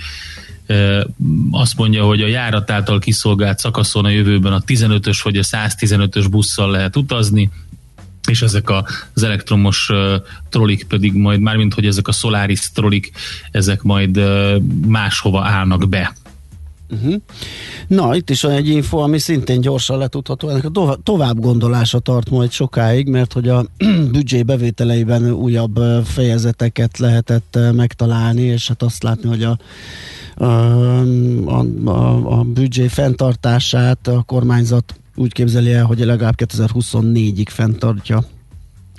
azt mondja, hogy a járat által kiszolgált szakaszon a jövőben a 15-ös vagy a 115-ös busszal lehet utazni, és ezek a, az elektromos trollik pedig majd, mármint hogy ezek a Solaris trollik, ezek majd máshova állnak be. Uh-huh. Na, itt is van egy info, ami szintén gyorsan letudható. Ennek a to- tovább gondolása tart majd sokáig, mert hogy a büdzsé bevételeiben újabb fejezeteket lehetett megtalálni, és hát azt látni, hogy a a, a, a büdzsé fenntartását a kormányzat úgy képzeli el, hogy legalább 2024-ig fenntartja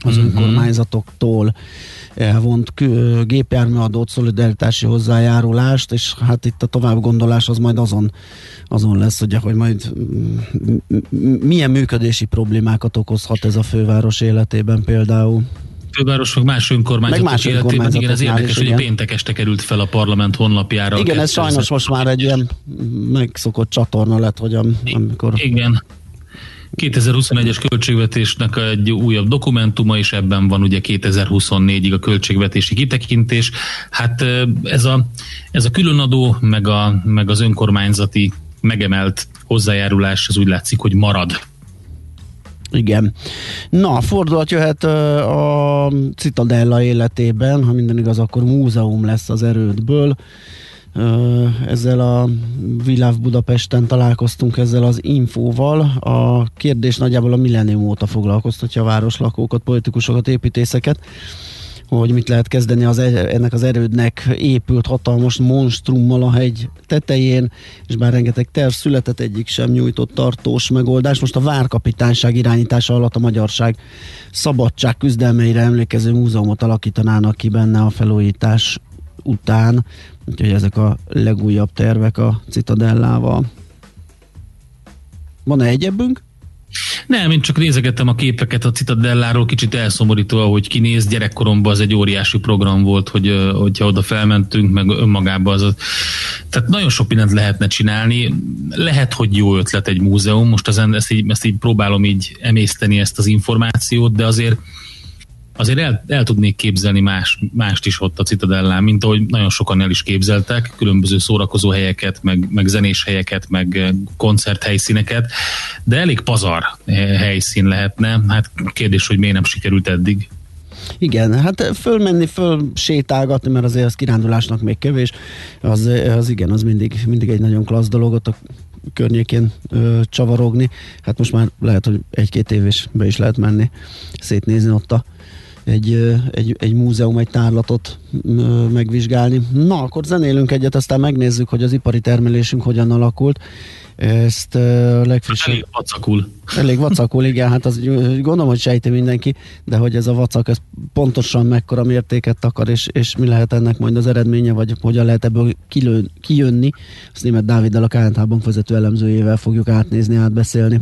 az uh-huh. önkormányzatoktól elvont gépjárműadót, szolidaritási hozzájárulást, és hát itt a tovább gondolás az majd azon, azon lesz, ugye, hogy majd milyen működési problémákat okozhat ez a főváros életében például főváros, meg más önkormányzatok meg más életében. Igen, ez érdekes, is, hogy igen. péntek este került fel a parlament honlapjára. Igen, ez sajnos most már egy ilyen megszokott csatorna lett, hogy amikor... Igen, 2021-es költségvetésnek egy újabb dokumentuma, és ebben van ugye 2024-ig a költségvetési kitekintés. Hát ez a, ez a különadó, meg, a, meg az önkormányzati megemelt hozzájárulás, az úgy látszik, hogy marad. Igen. Na, fordulat jöhet a Citadella életében, ha minden igaz, akkor múzeum lesz az erődből ezzel a Viláv Budapesten találkoztunk ezzel az infóval. A kérdés nagyjából a millennium óta foglalkoztatja a városlakókat, politikusokat, építészeket, hogy mit lehet kezdeni az, e- ennek az erődnek épült hatalmas monstrummal a hegy tetején, és bár rengeteg terv született, egyik sem nyújtott tartós megoldás. Most a várkapitányság irányítása alatt a magyarság szabadság küzdelmeire emlékező múzeumot alakítanának ki benne a felújítás után, úgyhogy ezek a legújabb tervek a Citadellával. Van-e egyebbünk? Nem, én csak nézegettem a képeket a Citadelláról, kicsit elszomorító, ahogy kinéz. Gyerekkoromban az egy óriási program volt, hogy hogyha oda felmentünk, meg önmagában az. Tehát nagyon sok mindent lehetne csinálni. Lehet, hogy jó ötlet egy múzeum. Most ezen, ezt, így, ezt így próbálom így emészteni ezt az információt, de azért azért el, el tudnék képzelni más, mást is ott a Citadellán, mint ahogy nagyon sokan el is képzeltek, különböző szórakozó helyeket, meg, meg zenés helyeket, meg eh, koncerthelyszíneket, de elég pazar eh, helyszín lehetne. Hát kérdés, hogy miért nem sikerült eddig. Igen, hát fölmenni, föl sétálgatni, mert azért az kirándulásnak még kevés, az, az igen, az mindig, mindig egy nagyon klassz dolog ott a környékén ö, csavarogni. Hát most már lehet, hogy egy-két év is be is lehet menni, szétnézni ott a egy, egy, egy múzeum, egy tárlatot megvizsgálni. Na, akkor zenélünk egyet, aztán megnézzük, hogy az ipari termelésünk hogyan alakult. Ezt legfrissebb... Elég vacakul. Elég vacakul, igen, hát az, gondolom, hogy sejti mindenki, de hogy ez a vacak, ez pontosan mekkora mértéket akar, és, és mi lehet ennek majd az eredménye, vagy hogyan lehet ebből kilő, kijönni, azt német Dáviddal a KNH vezető elemzőjével fogjuk átnézni, átbeszélni.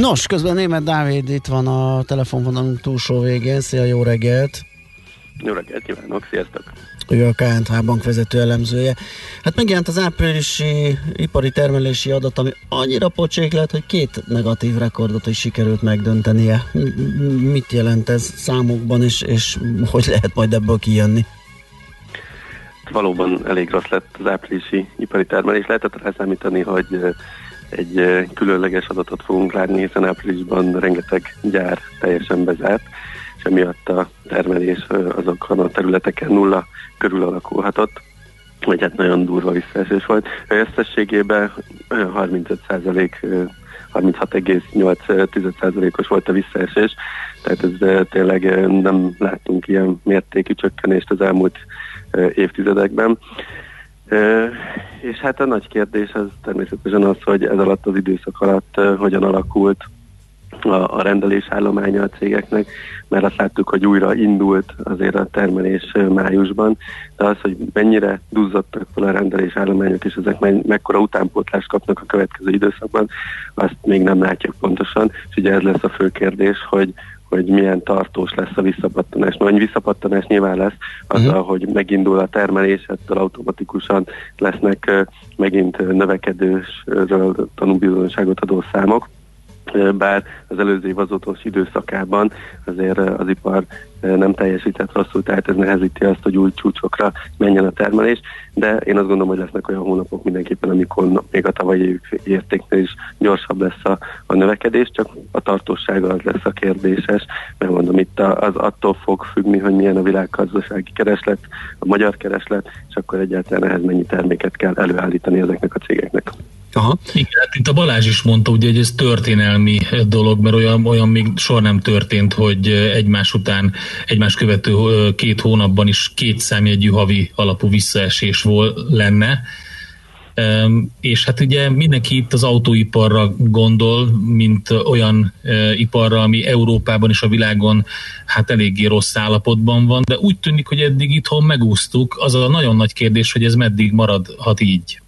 Nos, közben német Dávid itt van a telefonvonalunk túlsó végén. Szia, jó reggelt! Jó reggelt kívánok, sziasztok! Ő a KNH bank vezető elemzője. Hát megjelent az áprilisi ipari termelési adat, ami annyira pocsék lett, hogy két negatív rekordot is sikerült megdöntenie. Mit jelent ez számokban, és, és hogy lehet majd ebből kijönni? valóban elég rossz lett az áprilisi ipari termelés. Lehetett rá számítani, hogy egy különleges adatot fogunk látni, hiszen áprilisban rengeteg gyár teljesen bezárt, és emiatt a termelés azokon a területeken nulla körül alakulhatott vagy hát nagyon durva visszaesés volt. Összességében 35% 36,8%-os volt a visszaesés, tehát ez tényleg nem láttunk ilyen mértékű csökkenést az elmúlt évtizedekben. És hát a nagy kérdés az természetesen az, hogy ez alatt az időszak alatt hogyan alakult a, a rendelés állománya a cégeknek, mert azt láttuk, hogy újra indult azért a termelés májusban, de az, hogy mennyire duzzadtak fel a rendelés állományok, és ezek me- mekkora utánpótlást kapnak a következő időszakban, azt még nem látjuk pontosan, és ugye ez lesz a fő kérdés, hogy hogy milyen tartós lesz a visszapattanás. Mert visszapattanás nyilván lesz, azzal, uh-huh. hogy megindul a termelés, ettől automatikusan lesznek megint növekedősről tanúbizonyságot adó számok bár az előző év azotos időszakában azért az ipar nem teljesített rosszul, tehát ez nehezíti azt, hogy új csúcsokra menjen a termelés, de én azt gondolom, hogy lesznek olyan hónapok mindenképpen, amikor még a tavalyi értéknél is gyorsabb lesz a, a növekedés, csak a tartósága az lesz a kérdéses, mert mondom, itt az attól fog függni, hogy milyen a világgazdasági kereslet, a magyar kereslet, és akkor egyáltalán ehhez mennyi terméket kell előállítani ezeknek a cégeknek. Aha. Igen, hát itt a Balázs is mondta, ugye, hogy ez történelmi dolog, mert olyan, olyan még soha nem történt, hogy egymás után, egymás követő két hónapban is két számjegyű havi alapú visszaesés volt lenne. És hát ugye mindenki itt az autóiparra gondol, mint olyan iparra, ami Európában és a világon hát eléggé rossz állapotban van, de úgy tűnik, hogy eddig itthon megúsztuk. Az a nagyon nagy kérdés, hogy ez meddig maradhat így.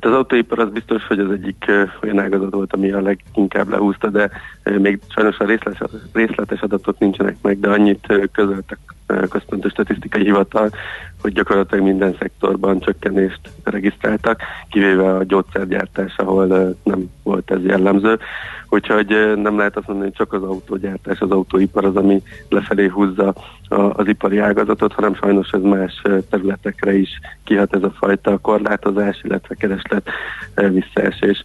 Hát az autóipar az biztos, hogy az egyik olyan ágazat volt, ami a leginkább lehúzta, de még sajnos a részletes, részletes adatok nincsenek meg, de annyit közöltek központi statisztikai hivatal, hogy gyakorlatilag minden szektorban csökkenést regisztráltak, kivéve a gyógyszergyártás, ahol nem volt ez jellemző. Úgyhogy nem lehet azt mondani, hogy csak az autógyártás, az autóipar az, ami lefelé húzza az ipari ágazatot, hanem sajnos ez más területekre is kihat ez a fajta korlátozás, illetve kereslet visszaesés.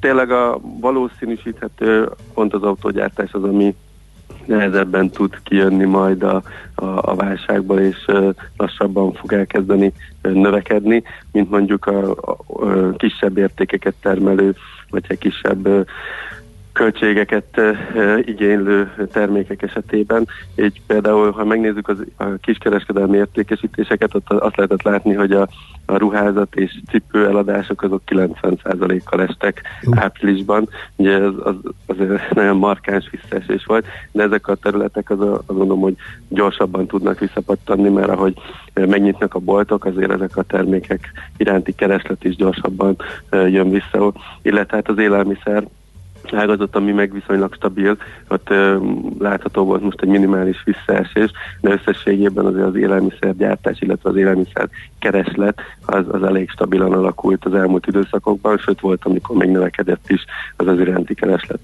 Tényleg a valószínűsíthető pont az autógyártás az, ami nehezebben tud kijönni majd a, a, a válságból, és lassabban fog elkezdeni növekedni, mint mondjuk a, a, a kisebb értékeket termelő, vagy egy kisebb költségeket igénylő termékek esetében. Így például, ha megnézzük az, a kiskereskedelmi értékesítéseket, ott azt lehetett látni, hogy a, a ruházat és cipő eladások azok 90%-kal estek áprilisban. Ugye ez az, az nagyon markáns visszaesés volt, de ezek a területek az, azt gondolom, hogy gyorsabban tudnak visszapattanni, mert ahogy megnyitnak a boltok, azért ezek a termékek iránti kereslet is gyorsabban jön vissza, illetve hát az élelmiszer ágazat, ami meg viszonylag stabil, ott ö, látható volt most egy minimális visszaesés, de összességében azért az élelmiszergyártás, illetve az élelmiszer kereslet az, az elég stabilan alakult az elmúlt időszakokban, sőt volt, amikor még növekedett is az az iránti kereslet.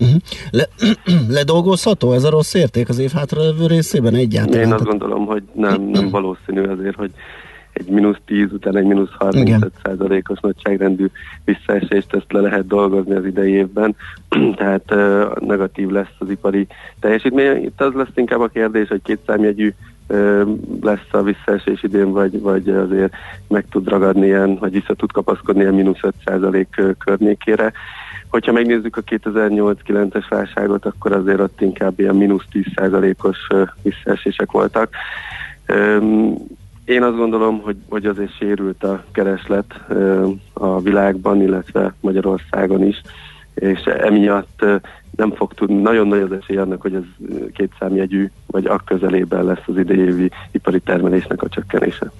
Uh-huh. Le, ledolgozható ez a rossz érték az év hátralévő részében egyáltalán? Én azt gondolom, hogy nem, nem valószínű azért, hogy egy mínusz 10 után egy mínusz 35 százalékos nagyságrendű visszaesést ezt le lehet dolgozni az idei évben, tehát uh, negatív lesz az ipari teljesítmény. Itt az lesz inkább a kérdés, hogy két számjegyű uh, lesz a visszaesés idén, vagy, vagy azért meg tud ragadni ilyen, vagy vissza tud kapaszkodni ilyen mínusz 5 százalék környékére. Hogyha megnézzük a 2008-9-es válságot, akkor azért ott inkább ilyen mínusz 10 százalékos visszaesések voltak. Én azt gondolom, hogy, hogy azért sérült a kereslet a világban, illetve Magyarországon is, és emiatt nem fog tudni, nagyon nagy az esély annak, hogy ez két számjegyű, vagy a közelében lesz az idejévi ipari termelésnek a csökkenése.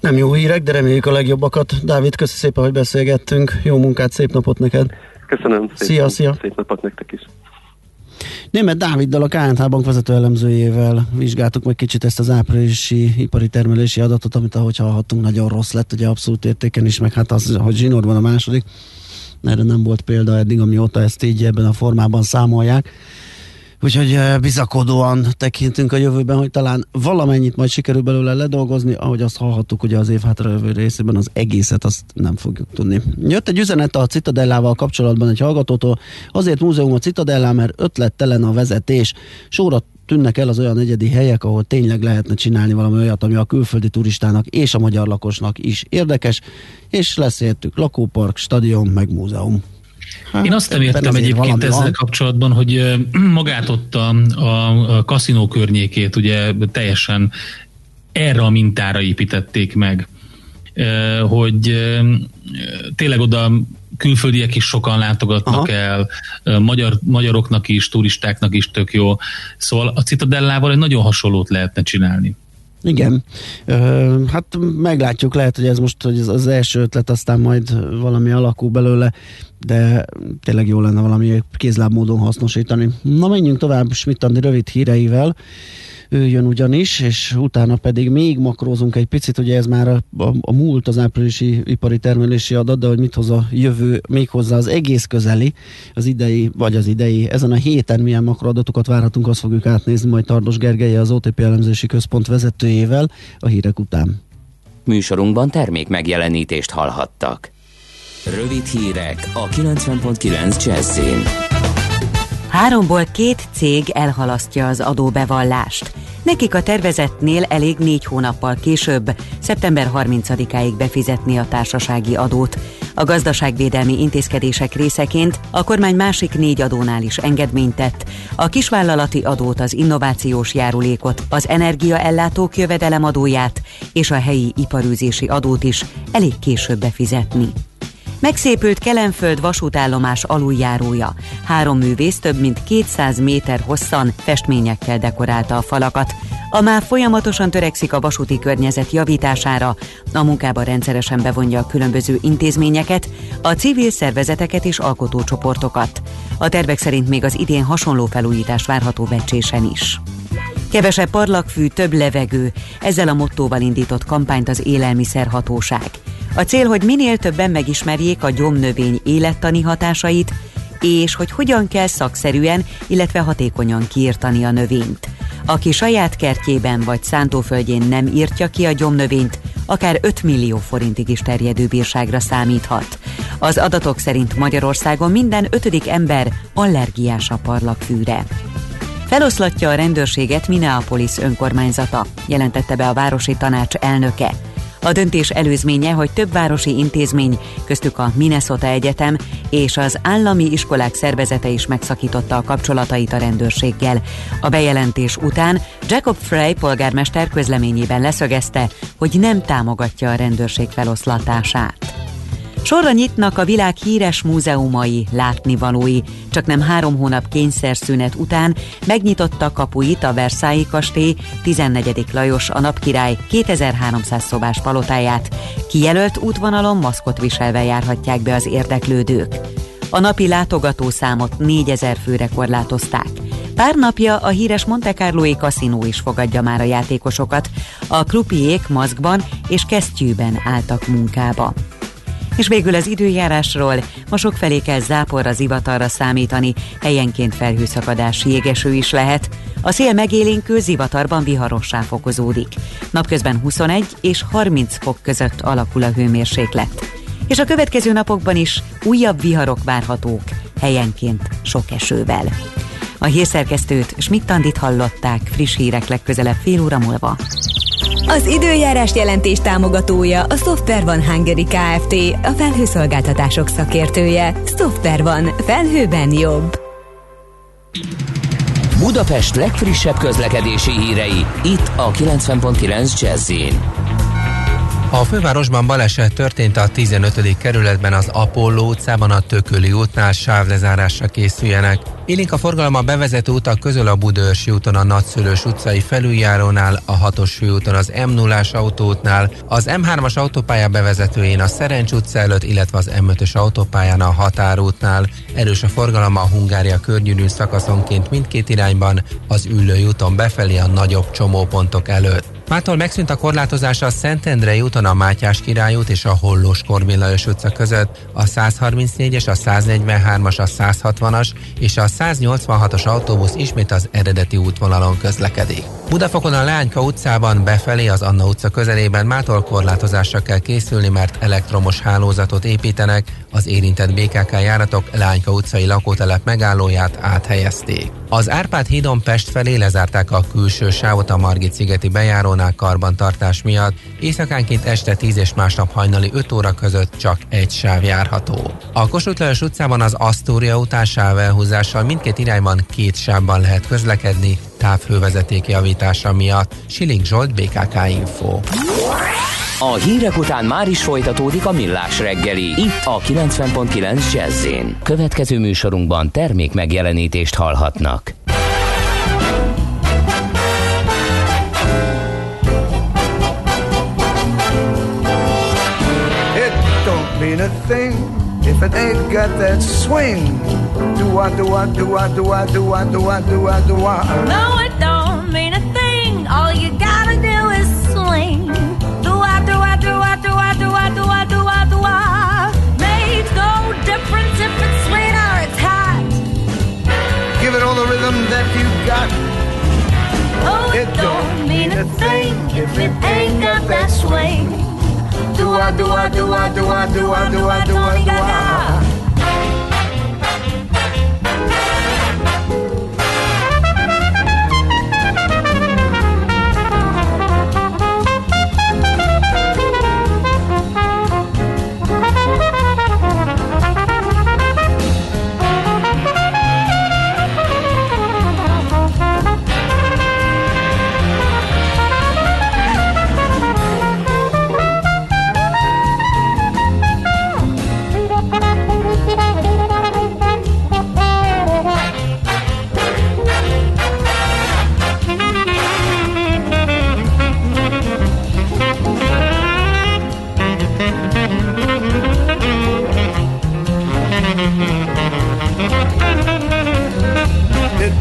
Nem jó hírek, de reméljük a legjobbakat. Dávid, köszi szépen, hogy beszélgettünk. Jó munkát, szép napot neked! Köszönöm, szép, szia, szia. szép napot nektek is! Német Dáviddal, a KNH bank vezető elemzőjével vizsgáltuk meg kicsit ezt az áprilisi ipari termelési adatot, amit ahogy hallhattunk, nagyon rossz lett, ugye abszolút értéken is, meg hát az, hogy zsinórban a második, erre nem volt példa eddig, amióta ezt így ebben a formában számolják. Úgyhogy eh, bizakodóan tekintünk a jövőben, hogy talán valamennyit majd sikerül belőle ledolgozni, ahogy azt hallhattuk, hogy az év jövő részében az egészet azt nem fogjuk tudni. Jött egy üzenet a Citadellával kapcsolatban egy hallgatótól, azért múzeum a Citadellá, mert ötlettelen a vezetés. Sóra tűnnek el az olyan egyedi helyek, ahol tényleg lehetne csinálni valami olyat, ami a külföldi turistának és a magyar lakosnak is érdekes, és lesz értük lakópark, stadion, meg múzeum. Hát, Én azt nem értem egyébként ezzel van. kapcsolatban, hogy magát ott a, a, a kaszinó környékét ugye teljesen erre a mintára építették meg, hogy tényleg oda külföldiek is sokan látogatnak Aha. el, magyar, magyaroknak is, turistáknak is tök jó. Szóval a Citadellával egy nagyon hasonlót lehetne csinálni. Igen, hát meglátjuk, lehet, hogy ez most hogy ez az első ötlet, aztán majd valami alakul belőle, de tényleg jó lenne valami kézláb módon hasznosítani. Na menjünk tovább Schmidt rövid híreivel ő jön ugyanis, és utána pedig még makrózunk egy picit, ugye ez már a, a, a múlt az áprilisi ipari termelési adat, de hogy mit hoz a jövő még hozzá az egész közeli, az idei, vagy az idei, ezen a héten milyen makroadatokat várhatunk, azt fogjuk átnézni majd Tardos Gergely, az OTP elemzési központ vezetőjével a hírek után. Műsorunkban termék megjelenítést hallhattak. Rövid hírek a 90.9 Jazzin. Háromból két cég elhalasztja az adóbevallást. Nekik a tervezetnél elég négy hónappal később, szeptember 30-áig befizetni a társasági adót. A gazdaságvédelmi intézkedések részeként a kormány másik négy adónál is engedményt tett. A kisvállalati adót, az innovációs járulékot, az energiaellátók jövedelemadóját és a helyi iparűzési adót is elég később befizetni. Megszépült Kelenföld vasútállomás aluljárója. Három művész több mint 200 méter hosszan festményekkel dekorálta a falakat. A már folyamatosan törekszik a vasúti környezet javítására, a munkába rendszeresen bevonja a különböző intézményeket, a civil szervezeteket és alkotócsoportokat. A tervek szerint még az idén hasonló felújítás várható becsésen is. Kevesebb parlagfű, több levegő, ezzel a mottóval indított kampányt az élelmiszerhatóság. A cél, hogy minél többen megismerjék a gyomnövény élettani hatásait, és hogy hogyan kell szakszerűen, illetve hatékonyan kiirtani a növényt. Aki saját kertjében vagy szántóföldjén nem írtja ki a gyomnövényt, akár 5 millió forintig is terjedő bírságra számíthat. Az adatok szerint Magyarországon minden ötödik ember allergiás a parlagfűre. Feloszlatja a rendőrséget Minneapolis önkormányzata, jelentette be a városi tanács elnöke. A döntés előzménye, hogy több városi intézmény, köztük a Minnesota Egyetem és az állami iskolák szervezete is megszakította a kapcsolatait a rendőrséggel. A bejelentés után Jacob Frey polgármester közleményében leszögezte, hogy nem támogatja a rendőrség feloszlatását. Sorra nyitnak a világ híres múzeumai, látnivalói. Csak nem három hónap kényszerszünet után megnyitotta kapuit a Versailles kastély 14. Lajos a napkirály 2300 szobás palotáját. Kijelölt útvonalon maszkot viselve járhatják be az érdeklődők. A napi látogatószámot 4000 főre korlátozták. Pár napja a híres Monte Carloi kaszinó is fogadja már a játékosokat. A krupiék maszkban és kesztyűben álltak munkába. És végül az időjárásról, ma sok felé kell záporra, zivatarra számítani, helyenként felhőszakadás, jégeső is lehet. A szél megélénkő zivatarban viharossá fokozódik. Napközben 21 és 30 fok között alakul a hőmérséklet. És a következő napokban is újabb viharok várhatók, helyenként sok esővel. A hírszerkesztőt Schmidt-Tandit hallották friss hírek legközelebb fél óra múlva. Az időjárás jelentés támogatója a Software van Hungary Kft. A felhőszolgáltatások szakértője. Software van. Felhőben jobb. Budapest legfrissebb közlekedési hírei, itt a 90.9 jazz a fővárosban baleset történt a 15. kerületben az Apolló utcában a Tököli útnál sávlezárásra készüljenek. Élénk a forgalom a bevezető utak közül a Budőrsi úton a Nagyszülős utcai felüljárónál, a 6-os főúton az m 0 autóútnál, az M3-as autópálya bevezetőjén a Szerencs utca előtt, illetve az M5-ös autópályán a Határútnál. Erős a forgalom a Hungária környűrűn szakaszonként mindkét irányban, az Üllői úton befelé a nagyobb csomópontok előtt. Mától megszűnt a korlátozása a Szentendrei úton a Mátyás Király út és a Hollós Korvin utca között, a 134-es, a 143-as, a 160-as és a 186-os autóbusz ismét az eredeti útvonalon közlekedik. Budafokon a Lányka utcában befelé az Anna utca közelében mától korlátozásra kell készülni, mert elektromos hálózatot építenek, az érintett BKK járatok Lányka utcai lakótelep megállóját áthelyezték. Az Árpád hídon Pest felé lezárták a külső sávot a Margit szigeti bejárónál karbantartás miatt, éjszakánként este 10 és másnap hajnali 5 óra között csak egy sáv járható. A Kossuth Lajos utcában az Astoria után sávelhúzással mindkét irányban két sávban lehet közlekedni, távhővezeték javítása miatt. Siling Zsolt, BKK Info. A hírek után már is folytatódik a millás reggeli. Itt a 90.9 jazz Következő műsorunkban termék megjelenítést hallhatnak. It don't mean a thing if it ain't got that swing. Do I do I do I do I do I do I do I do I? No, it don't rhythm that you got. Oh, it, don't mean a thing if it ain't got that swing. Do I do I do I do I do I do I do I do I?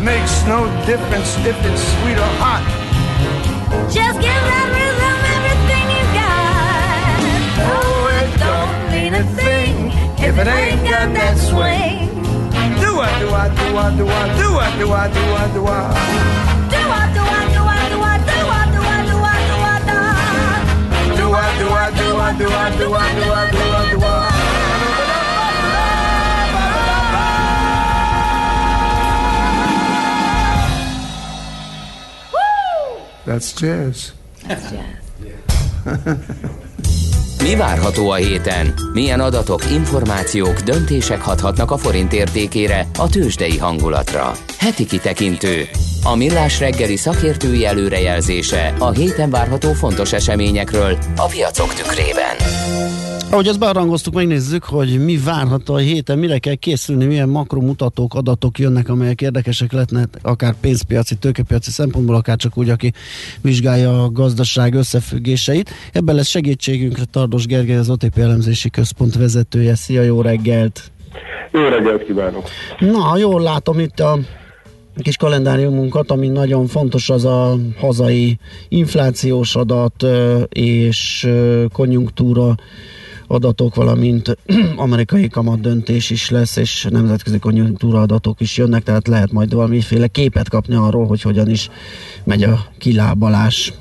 Makes no difference if it's sweet or hot. Just give that rhythm everything you got. Oh, it don't mean a thing if it ain't got that swing. Do I do I do I do I do I do I do I do I? Do I do I do I do I do I do I do I do I do? Do I do I do I do I do I do I do I do I? That's jazz. That's jazz. Mi várható a héten? Milyen adatok, információk, döntések hathatnak a forint értékére, a tőzsdei hangulatra? Heti kitekintő. A millás reggeli szakértői előrejelzése a héten várható fontos eseményekről a piacok tükrében. Ahogy ezt bearangoztuk, megnézzük, hogy mi várható a héten, mire kell készülni, milyen makromutatók, adatok jönnek, amelyek érdekesek lehetnek, akár pénzpiaci, tőkepiaci szempontból, akár csak úgy, aki vizsgálja a gazdaság összefüggéseit. Ebben lesz segítségünkre Tardos Gergely, az OTP elemzési központ vezetője. Szia, jó reggelt! Jó reggelt kívánok! Na, jól látom itt a kis kalendáriumunkat, ami nagyon fontos, az a hazai inflációs adat és konjunktúra adatok, valamint amerikai kamat döntés is lesz, és nemzetközi konjunktúra adatok is jönnek, tehát lehet majd valamiféle képet kapni arról, hogy hogyan is megy a kilábalás.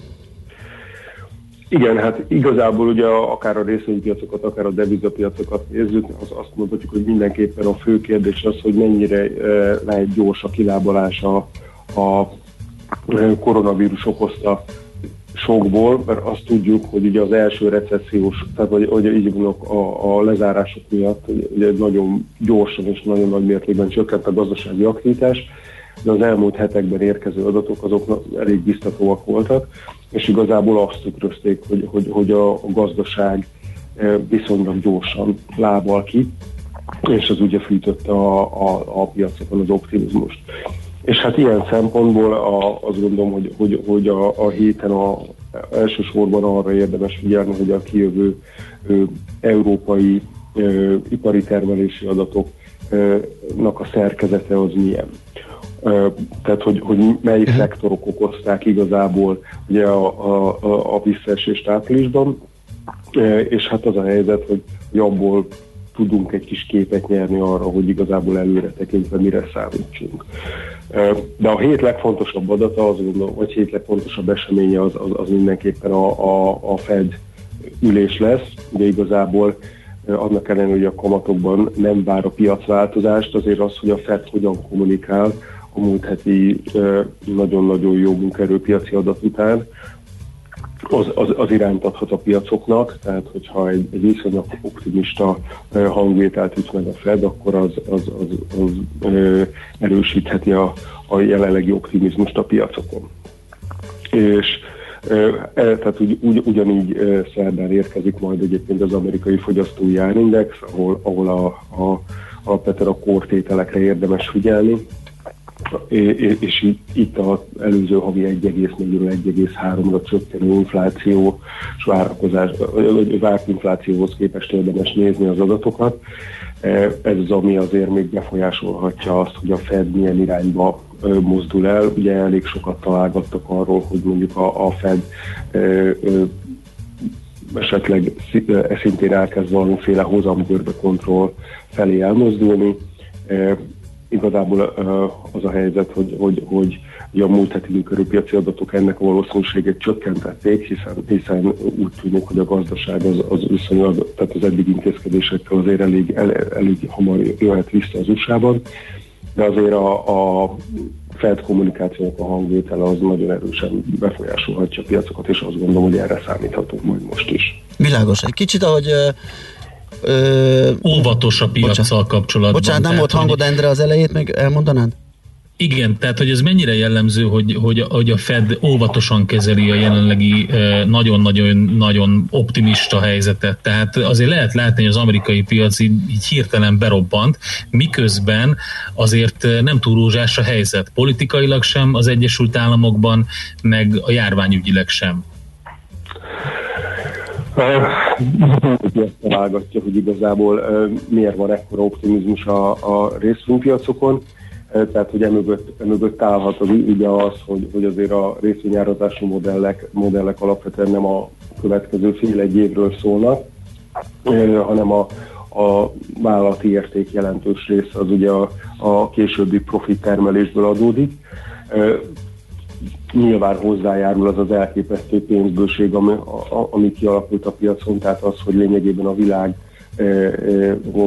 Igen, hát igazából ugye akár a részvénypiacokat, akár a devizapiacokat nézzük, az azt mondhatjuk, hogy mindenképpen a fő kérdés az, hogy mennyire e, lehet gyors a kilábalás a, a koronavírus okozta sokból, mert azt tudjuk, hogy ugye az első recessziós, tehát vagy, hogy így a, a lezárások miatt ugye nagyon gyorsan és nagyon nagy mértékben csökkent a gazdasági aktivitás, de az elmúlt hetekben érkező adatok azok elég biztatóak voltak, és igazából azt tükrözték, hogy, hogy, hogy a, a gazdaság viszonylag gyorsan lábal ki, és az ugye fűtötte a, a, a piacokon az optimizmust. És hát ilyen szempontból a, azt gondolom, hogy, hogy, hogy a, a héten a, elsősorban arra érdemes figyelni, hogy a kijövő ö, európai ö, ipari termelési adatoknak a szerkezete az milyen. tehát hogy, hogy melyik szektorok okozták igazából ugye a, a, a, a visszaesést áprilisban, és hát az a helyzet, hogy, hogy abból tudunk egy kis képet nyerni arra, hogy igazából előre tekintve mire számítsunk. De a hét legfontosabb adata, az gondolom, vagy hét legfontosabb eseménye az, az, az mindenképpen a, a, a Fed ülés lesz. Ugye igazából annak ellenére, hogy a kamatokban nem vár a piacváltozást, azért az, hogy a Fed hogyan kommunikál a múlt heti nagyon-nagyon jó munkaerőpiaci adat után, az, az, az irányt adhat a piacoknak, tehát hogyha egy, egy viszonylag optimista hangvételt üt meg a Fed, akkor az, az, az, az ö, erősítheti a, a jelenlegi optimizmust a piacokon. És e, tehát úgy, ugy, ugyanígy szerdán érkezik majd egyébként az amerikai fogyasztói árindex, ahol, ahol a, a, alapvetően a kortételekre érdemes figyelni, és itt az előző havi 1,4-ről 1,3-ra csökkenő infláció és várakozás, várt inflációhoz képest érdemes nézni az adatokat. Ez az, ami azért még befolyásolhatja azt, hogy a Fed milyen irányba mozdul el. Ugye elég sokat találgattak arról, hogy mondjuk a, a Fed esetleg szintén elkezd valamiféle hozamgörbe kontroll felé elmozdulni igazából az a helyzet, hogy, hogy, hogy a múlt heti körülpiaci adatok ennek a valószínűségét csökkentették, hiszen, hiszen úgy tűnik, hogy a gazdaság az, az viszonylag, tehát az eddig intézkedésekkel azért elég, el, elég hamar jöhet vissza az USA-ban, de azért a, a Fed kommunikációnak a hangvétele az nagyon erősen befolyásolhatja a piacokat, és azt gondolom, hogy erre számíthatunk majd most is. Világos. Egy kicsit, ahogy Ö, Óvatos a piacsal kapcsolatban. Bocsánat, nem volt hangod, Endre, az elejét meg elmondanád? Igen, tehát hogy ez mennyire jellemző, hogy, hogy, hogy a Fed óvatosan kezeli a jelenlegi nagyon-nagyon-nagyon optimista helyzetet. Tehát azért lehet látni, hogy az amerikai piac így, így hirtelen berobbant, miközben azért nem túl rózsás a helyzet. Politikailag sem az Egyesült Államokban, meg a járványügyileg sem. Ezt találgatja, hogy igazából miért van ekkora optimizmus a, a részvénypiacokon. Tehát, hogy emögött, emögött állhat az ugye az, hogy, hogy azért a részvényárazási modellek, modellek alapvetően nem a következő fél egy évről szólnak, hanem a, a vállalati érték jelentős része az ugye a, a későbbi profit termelésből adódik nyilván hozzájárul az az elképesztő pénzbőség, ami, a, ami kialakult a piacon, tehát az, hogy lényegében a világ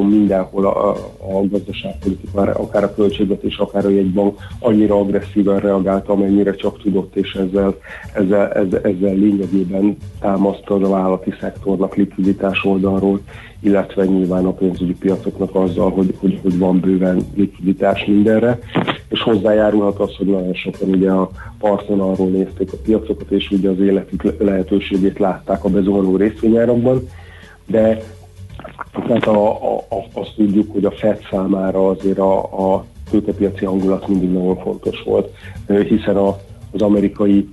mindenhol a, a gazdaságpolitika, akár a költségvetés, akár a jegybank annyira agresszíven reagált, amennyire csak tudott, és ezzel, ezzel, ezzel, ezzel lényegében támasztja a vállalati szektornak likviditás oldalról, illetve nyilván a pénzügyi piacoknak azzal, hogy, hogy, hogy van bőven likviditás mindenre, és hozzájárulhat az, hogy nagyon sokan ugye a parton arról nézték a piacokat, és ugye az életük lehetőségét látták a bezuhanó részvényárakban, de tehát a, a, azt tudjuk, hogy a FED számára azért a, a tőkepiaci hangulat mindig nagyon fontos volt, hiszen a, az amerikai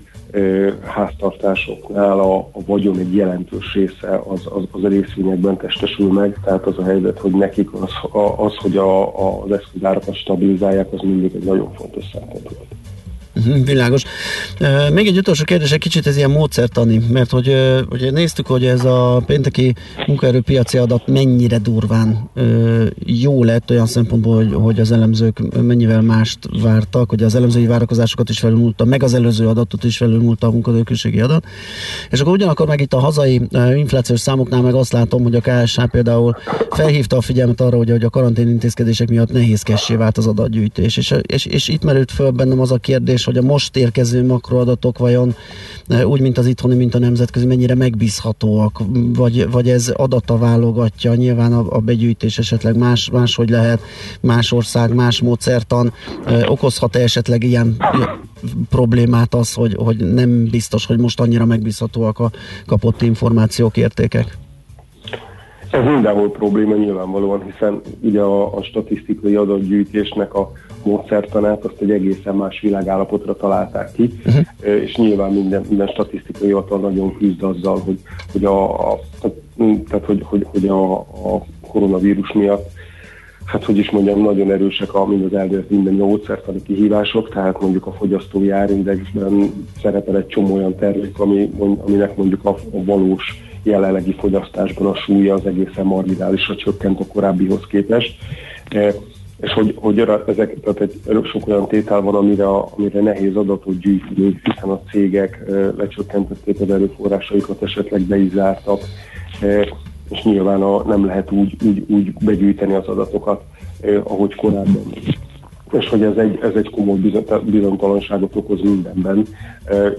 háztartásoknál a, a vagyon egy jelentős része az, az, az a részvényekben testesül meg, tehát az a helyzet, hogy nekik az, az hogy a, a, az eszközárakat stabilizálják, az mindig egy nagyon fontos szempont volt. Mhm, világos. Még egy utolsó kérdés, egy kicsit ez ilyen módszertani, mert hogy ugye néztük, hogy ez a pénteki munkaerőpiaci adat mennyire durván jó lett olyan szempontból, hogy, hogy az elemzők mennyivel mást vártak, hogy az elemzői várakozásokat is felülmúlta, meg az előző adatot is felülmúlta a munkadőkülségi adat. És akkor ugyanakkor meg itt a hazai inflációs számoknál meg azt látom, hogy a KSH például felhívta a figyelmet arra, hogy, a karantén intézkedések miatt nehézkessé vált az adatgyűjtés. És, és, és itt merült föl bennem az a kérdés, hogy a most érkező makroadatok vajon e, úgy, mint az itthoni, mint a nemzetközi, mennyire megbízhatóak, vagy, vagy ez adata válogatja, nyilván a, a begyűjtés esetleg más, máshogy lehet, más ország, más módszertan, e, okozhat-e esetleg ilyen problémát az, hogy, hogy nem biztos, hogy most annyira megbízhatóak a kapott információk, értékek? Ez mindenhol probléma nyilvánvalóan, hiszen ugye a, a statisztikai adatgyűjtésnek a módszertanát azt egy egészen más világállapotra találták ki, uh-huh. és nyilván minden, minden statisztikai hivatal nagyon küzd azzal, hogy, hogy, a, a, tehát, hogy, hogy, hogy a, a koronavírus miatt hát hogy is mondjam, nagyon erősek a mind az elvért minden módszertani kihívások, tehát mondjuk a fogyasztói árindexben szerepel egy csomó olyan termék, ami, aminek mondjuk a, a valós jelenlegi fogyasztásban a súlya az egészen marginálisra csökkent a korábbihoz képest. És hogy, hogy ezek, tehát egy, sok olyan tétel van, amire, amire nehéz adatot gyűjteni, hiszen a cégek lecsökkentették az erőforrásaikat, esetleg be is zártak, és nyilván a, nem lehet úgy, úgy, úgy begyűjteni az adatokat, ahogy korábban. És hogy ez egy, ez egy komoly bizonytalanságot okoz mindenben,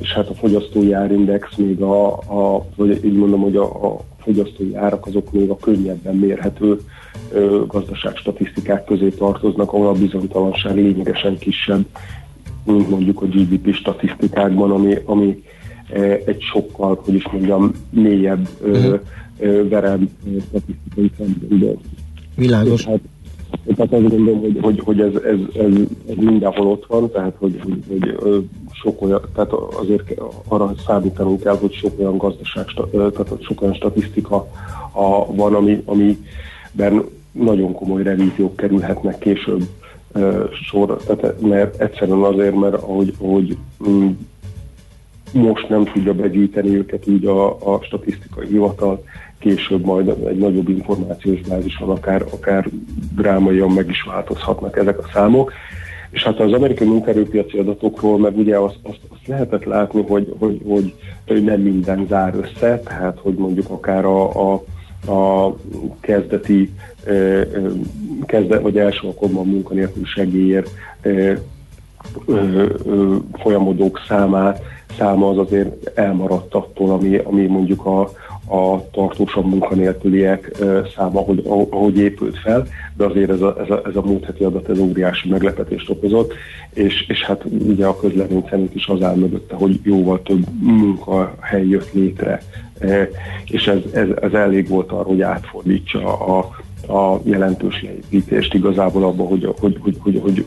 és hát a fogyasztói árindex még a, a vagy így mondom, hogy a, a fogyasztói árak azok még a könnyebben mérhető gazdaságstatisztikák közé tartoznak, ahol a bizonytalanság lényegesen kisebb, mint mondjuk a GDP statisztikákban, ami, ami egy sokkal, hogy is mondjam, mélyebb mm. verem statisztikai szempontból. Világos. Hát, tehát azt gondolom, hogy, hogy, hogy ez, ez, ez, ez, mindenhol ott van, tehát hogy, hogy, hogy sok olyan, tehát azért arra számítanunk kell, hogy sok olyan gazdaság, tehát sok olyan statisztika a, van, ami, amiben nagyon komoly revíziók kerülhetnek később sor, tehát, mert egyszerűen azért, mert ahogy, ahogy mm, most nem tudja begyűjteni őket úgy a, a statisztikai hivatal, később majd egy nagyobb információs bázison akár, akár drámaian meg is változhatnak ezek a számok. És hát az amerikai munkaerőpiaci adatokról meg ugye azt, azt, azt lehetett látni, hogy, hogy, hogy nem minden zár össze, tehát hogy mondjuk akár a, a, a kezdeti kezdet, vagy első alkalommal munkanélkül segélyért folyamodók számát, száma az azért elmaradt attól, ami, ami mondjuk a, a tartósabb munkanélküliek száma, ahogy, ahogy épült fel, de azért ez a, ez a, ez a múlt heti adat ez óriási meglepetést okozott, és, és hát ugye a közlemény szerint is az áll mögötte, hogy jóval több munkahely jött létre, és ez, ez, ez elég volt arra, hogy átfordítsa a, a jelentős leépítést igazából abba, hogy, hogy, hogy, hogy, hogy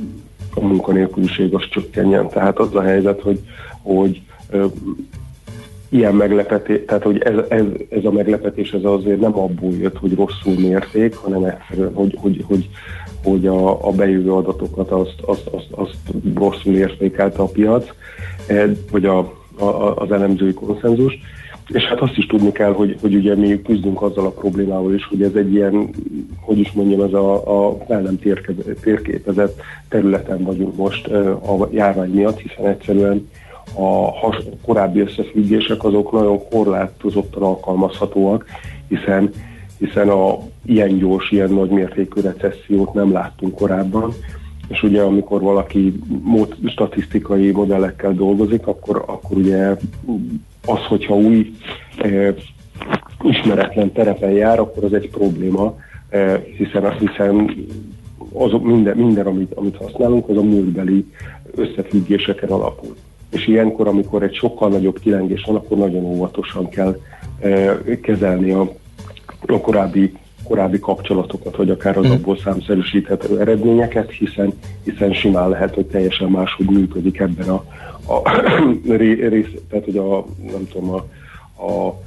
a munkanélküliség az csökkenjen. Tehát az a helyzet, hogy, hogy ilyen meglepetés, tehát hogy ez, ez, ez a meglepetés ez azért nem abból jött, hogy rosszul mérték, hanem egyszerűen, hogy, hogy, hogy, hogy a, a bejövő adatokat azt, azt, azt, azt rosszul értékelte a piac, e, vagy a, a, az elemzői konszenzus. És hát azt is tudni kell, hogy, hogy ugye mi küzdünk azzal a problémával is, hogy ez egy ilyen, hogy is mondjam, ez a, a fel nem térképezett területen vagyunk most e, a járvány miatt, hiszen egyszerűen a has, korábbi összefüggések azok nagyon korlátozottan alkalmazhatóak, hiszen, hiszen a ilyen gyors, ilyen nagy mértékű recessziót nem láttunk korábban, és ugye amikor valaki mód, statisztikai modellekkel dolgozik, akkor, akkor ugye az, hogyha új e, ismeretlen terepen jár, akkor az egy probléma, e, hiszen, hiszen azok minden, minden amit, amit használunk, az a múltbeli összefüggéseken alapul és ilyenkor, amikor egy sokkal nagyobb kilengés van, akkor nagyon óvatosan kell e, kezelni a, a korábbi korábbi kapcsolatokat, vagy akár az mhm. abból számszerűsíthető eredményeket, hiszen, hiszen simán lehet, hogy teljesen máshogy működik ebben a, a rész, tehát hogy a, nem tudom, a, a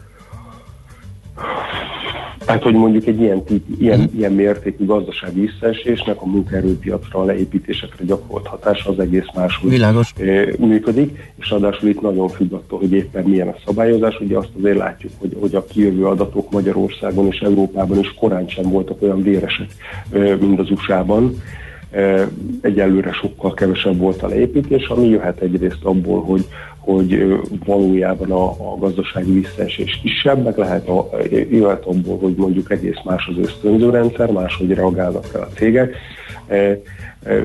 tehát, hogy mondjuk egy ilyen, tip, ilyen, mm. ilyen mértékű gazdasági visszaesésnek a munkaerőpiacra, a leépítésekre gyakorolt hatása az egész máshogy Világos. működik, és ráadásul itt nagyon függ attól, hogy éppen milyen a szabályozás. Ugye azt azért látjuk, hogy, hogy a kijövő adatok Magyarországon és Európában is korán sem voltak olyan véresek, mint az USA-ban egyelőre sokkal kevesebb volt a leépítés, ami jöhet egyrészt abból, hogy, hogy valójában a, a gazdasági visszaesés kisebb, lehet a, jöhet hogy mondjuk egész más az ösztönző rendszer, máshogy reagálnak fel a cégek,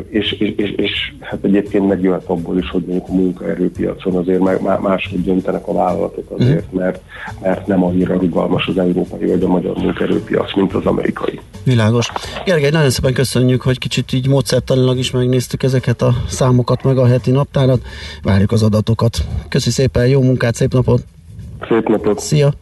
és, és, és, és hát egyébként megjöhet abból is, hogy mondjuk a munkaerőpiacon azért máshogy döntenek a vállalatok azért, mhm. mert, mert nem annyira rugalmas az európai vagy a magyar munkaerőpiac, mint az amerikai. Világos. Gergely, nagyon szépen köszönjük, hogy kicsit így módszertanilag is megnéztük ezeket a számokat, meg a heti naptárat. Várjuk az adatokat. Köszi szépen, jó munkát, szép napot! Szép napot! Szia!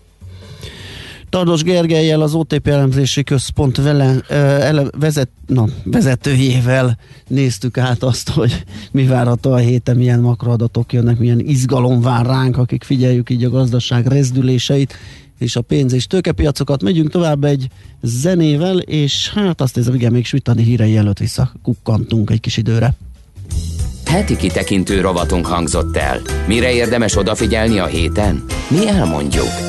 Tardos Gergelyel, az OTP elemzési központ vele, ele, vezet, na, vezetőjével néztük át azt, hogy mi várható a héten, milyen makroadatok jönnek, milyen izgalom vár ránk, akik figyeljük így a gazdaság rezdüléseit, és a pénz- és tőkepiacokat. Megyünk tovább egy zenével, és hát azt hiszem, igen, még svitani hírei előtt visszakukkantunk egy kis időre. Heti kitekintő rovatunk hangzott el. Mire érdemes odafigyelni a héten? Mi elmondjuk.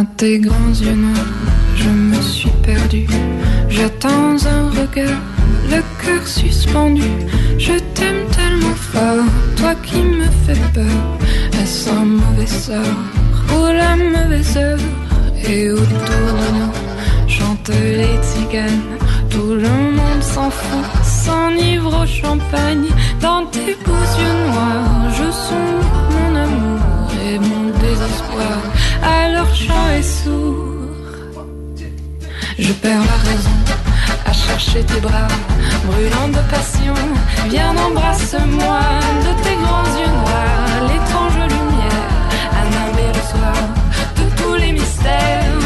Dans tes grands yeux noirs, je me suis perdue. J'attends un regard, le cœur suspendu. Je t'aime tellement fort, toi qui me fais peur. Est-ce un mauvais sort ou la mauvaise heure? Et autour de nous chantent les tziganes. Tout le monde s'en fout, s'enivre au champagne. Dans tes beaux yeux noirs, je songe mon amour et mon désespoir. Alors chant est sourd. Je perds la raison à chercher tes bras, brûlant de passion. Viens embrasse-moi de tes grands yeux noirs, l'étrange lumière à le soir de tous les mystères.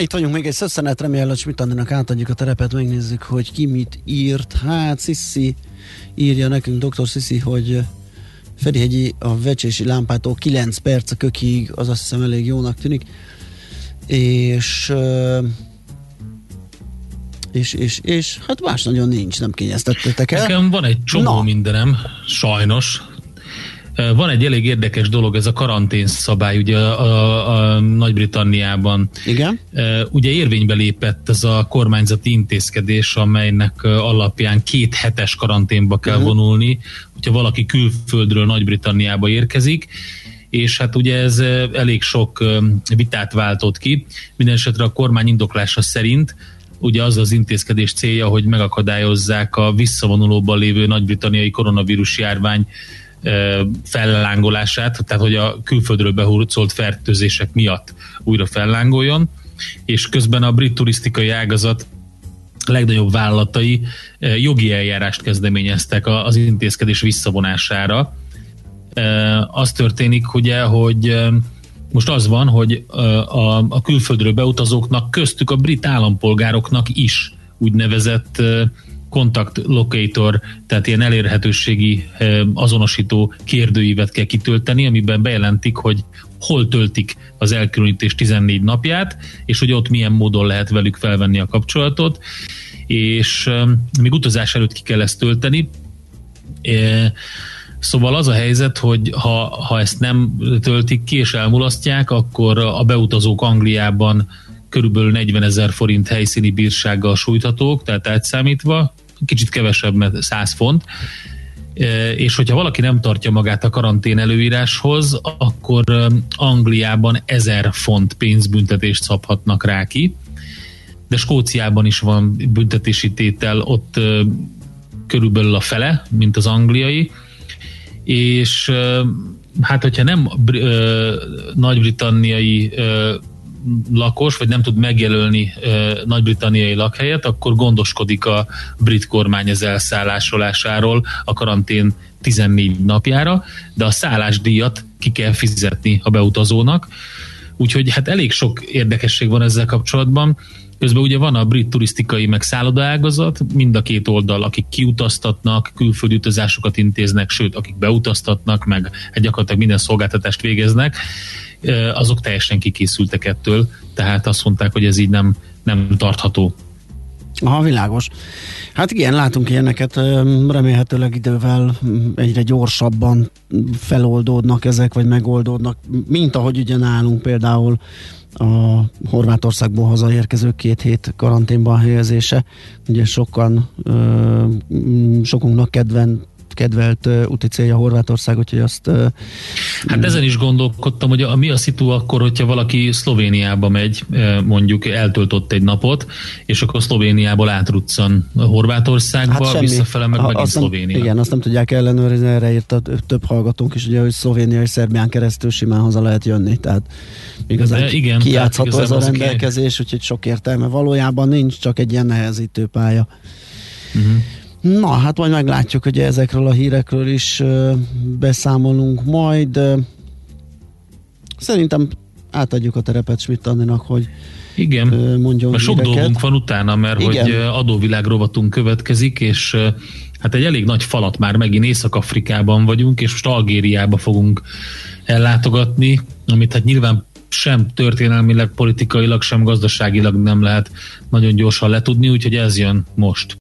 Na, itt vagyunk még egy szösszenet, remélem, hogy Schmidt Andrának átadjuk a terepet, megnézzük, hogy ki mit írt. Hát, Sissi írja nekünk, dr. Sissi, hogy Ferihegyi a vecsési lámpától 9 perc a kökig, az azt hiszem elég jónak tűnik. És és, és, és hát más nagyon nincs, nem kényeztettetek el. Nekem van egy csomó Na. mindenem, sajnos. Van egy elég érdekes dolog, ez a karantén szabály, ugye a, a, a Nagy-Britanniában. Igen. Ugye érvénybe lépett ez a kormányzati intézkedés, amelynek alapján két hetes karanténba kell Mhm. vonulni, hogyha valaki külföldről Nagy-Britanniába érkezik, és hát ugye ez elég sok vitát váltott ki. Mindenesetre a kormány indoklása szerint ugye az az intézkedés célja, hogy megakadályozzák a visszavonulóban lévő nagy-britanniai koronavírus járvány fellángolását, tehát hogy a külföldről behurcolt fertőzések miatt újra fellángoljon, és közben a brit turisztikai ágazat legnagyobb vállalatai jogi eljárást kezdeményeztek az intézkedés visszavonására. Az történik ugye, hogy most az van, hogy a külföldről beutazóknak, köztük a brit állampolgároknak is úgynevezett ö, contact locator, tehát ilyen elérhetőségi azonosító kérdőívet kell kitölteni, amiben bejelentik, hogy hol töltik az elkülönítés 14 napját, és hogy ott milyen módon lehet velük felvenni a kapcsolatot, és még utazás előtt ki kell ezt tölteni, Szóval az a helyzet, hogy ha, ha ezt nem töltik ki és elmulasztják, akkor a beutazók Angliában körülbelül 40 ezer forint helyszíni bírsággal sújthatók, tehát átszámítva, kicsit kevesebb, mert 100 font, és hogyha valaki nem tartja magát a karantén előíráshoz, akkor Angliában 1000 font pénzbüntetést szabhatnak rá ki, de Skóciában is van büntetési tétel, ott körülbelül a fele, mint az angliai, és hát hogyha nem nagy-britanniai lakos, vagy nem tud megjelölni nagy-britanniai lakhelyet, akkor gondoskodik a brit kormány az elszállásolásáról a karantén 14 napjára, de a szállásdíjat ki kell fizetni a beutazónak. Úgyhogy hát elég sok érdekesség van ezzel kapcsolatban. Közben ugye van a brit turisztikai meg szállodaágazat, mind a két oldal, akik kiutaztatnak, külföldi utazásokat intéznek, sőt, akik beutaztatnak, meg gyakorlatilag minden szolgáltatást végeznek, azok teljesen kikészültek ettől, tehát azt mondták, hogy ez így nem, nem tartható. Aha, világos. Hát igen, látunk ilyeneket, remélhetőleg idővel egyre gyorsabban feloldódnak ezek, vagy megoldódnak, mint ahogy ugye nálunk például a Horvátországból hazaérkező két hét karanténban helyezése. Ugye sokan, sokunknak kedven kedvelt úti célja Horvátország, úgyhogy azt... Hát ezen is gondolkodtam, hogy a, mi a szitu akkor, hogyha valaki Szlovéniába megy, mondjuk eltöltött egy napot, és akkor Szlovéniából átruccan Horvátországba, hát visszafele meg megint azt Szlovénia. Nem, igen, azt nem tudják ellenőrizni, erre írta több hallgatónk is, ugye, hogy Szlovénia és Szerbián keresztül simán haza lehet jönni, tehát igazán De igen, kijátszható ez a rendelkezés, úgyhogy sok értelme valójában nincs, csak egy ilyen nehezítő pálya. Uh-huh. Na, hát majd meglátjuk, hogy ezekről a hírekről is beszámolunk majd. Szerintem átadjuk a terepet Schmidt Anninak, hogy igen, mondjon mert sok dolgunk van utána, mert Igen. hogy adóvilág rovatunk következik, és hát egy elég nagy falat már megint Észak-Afrikában vagyunk, és most Algériába fogunk ellátogatni, amit hát nyilván sem történelmileg, politikailag, sem gazdaságilag nem lehet nagyon gyorsan letudni, úgyhogy ez jön most.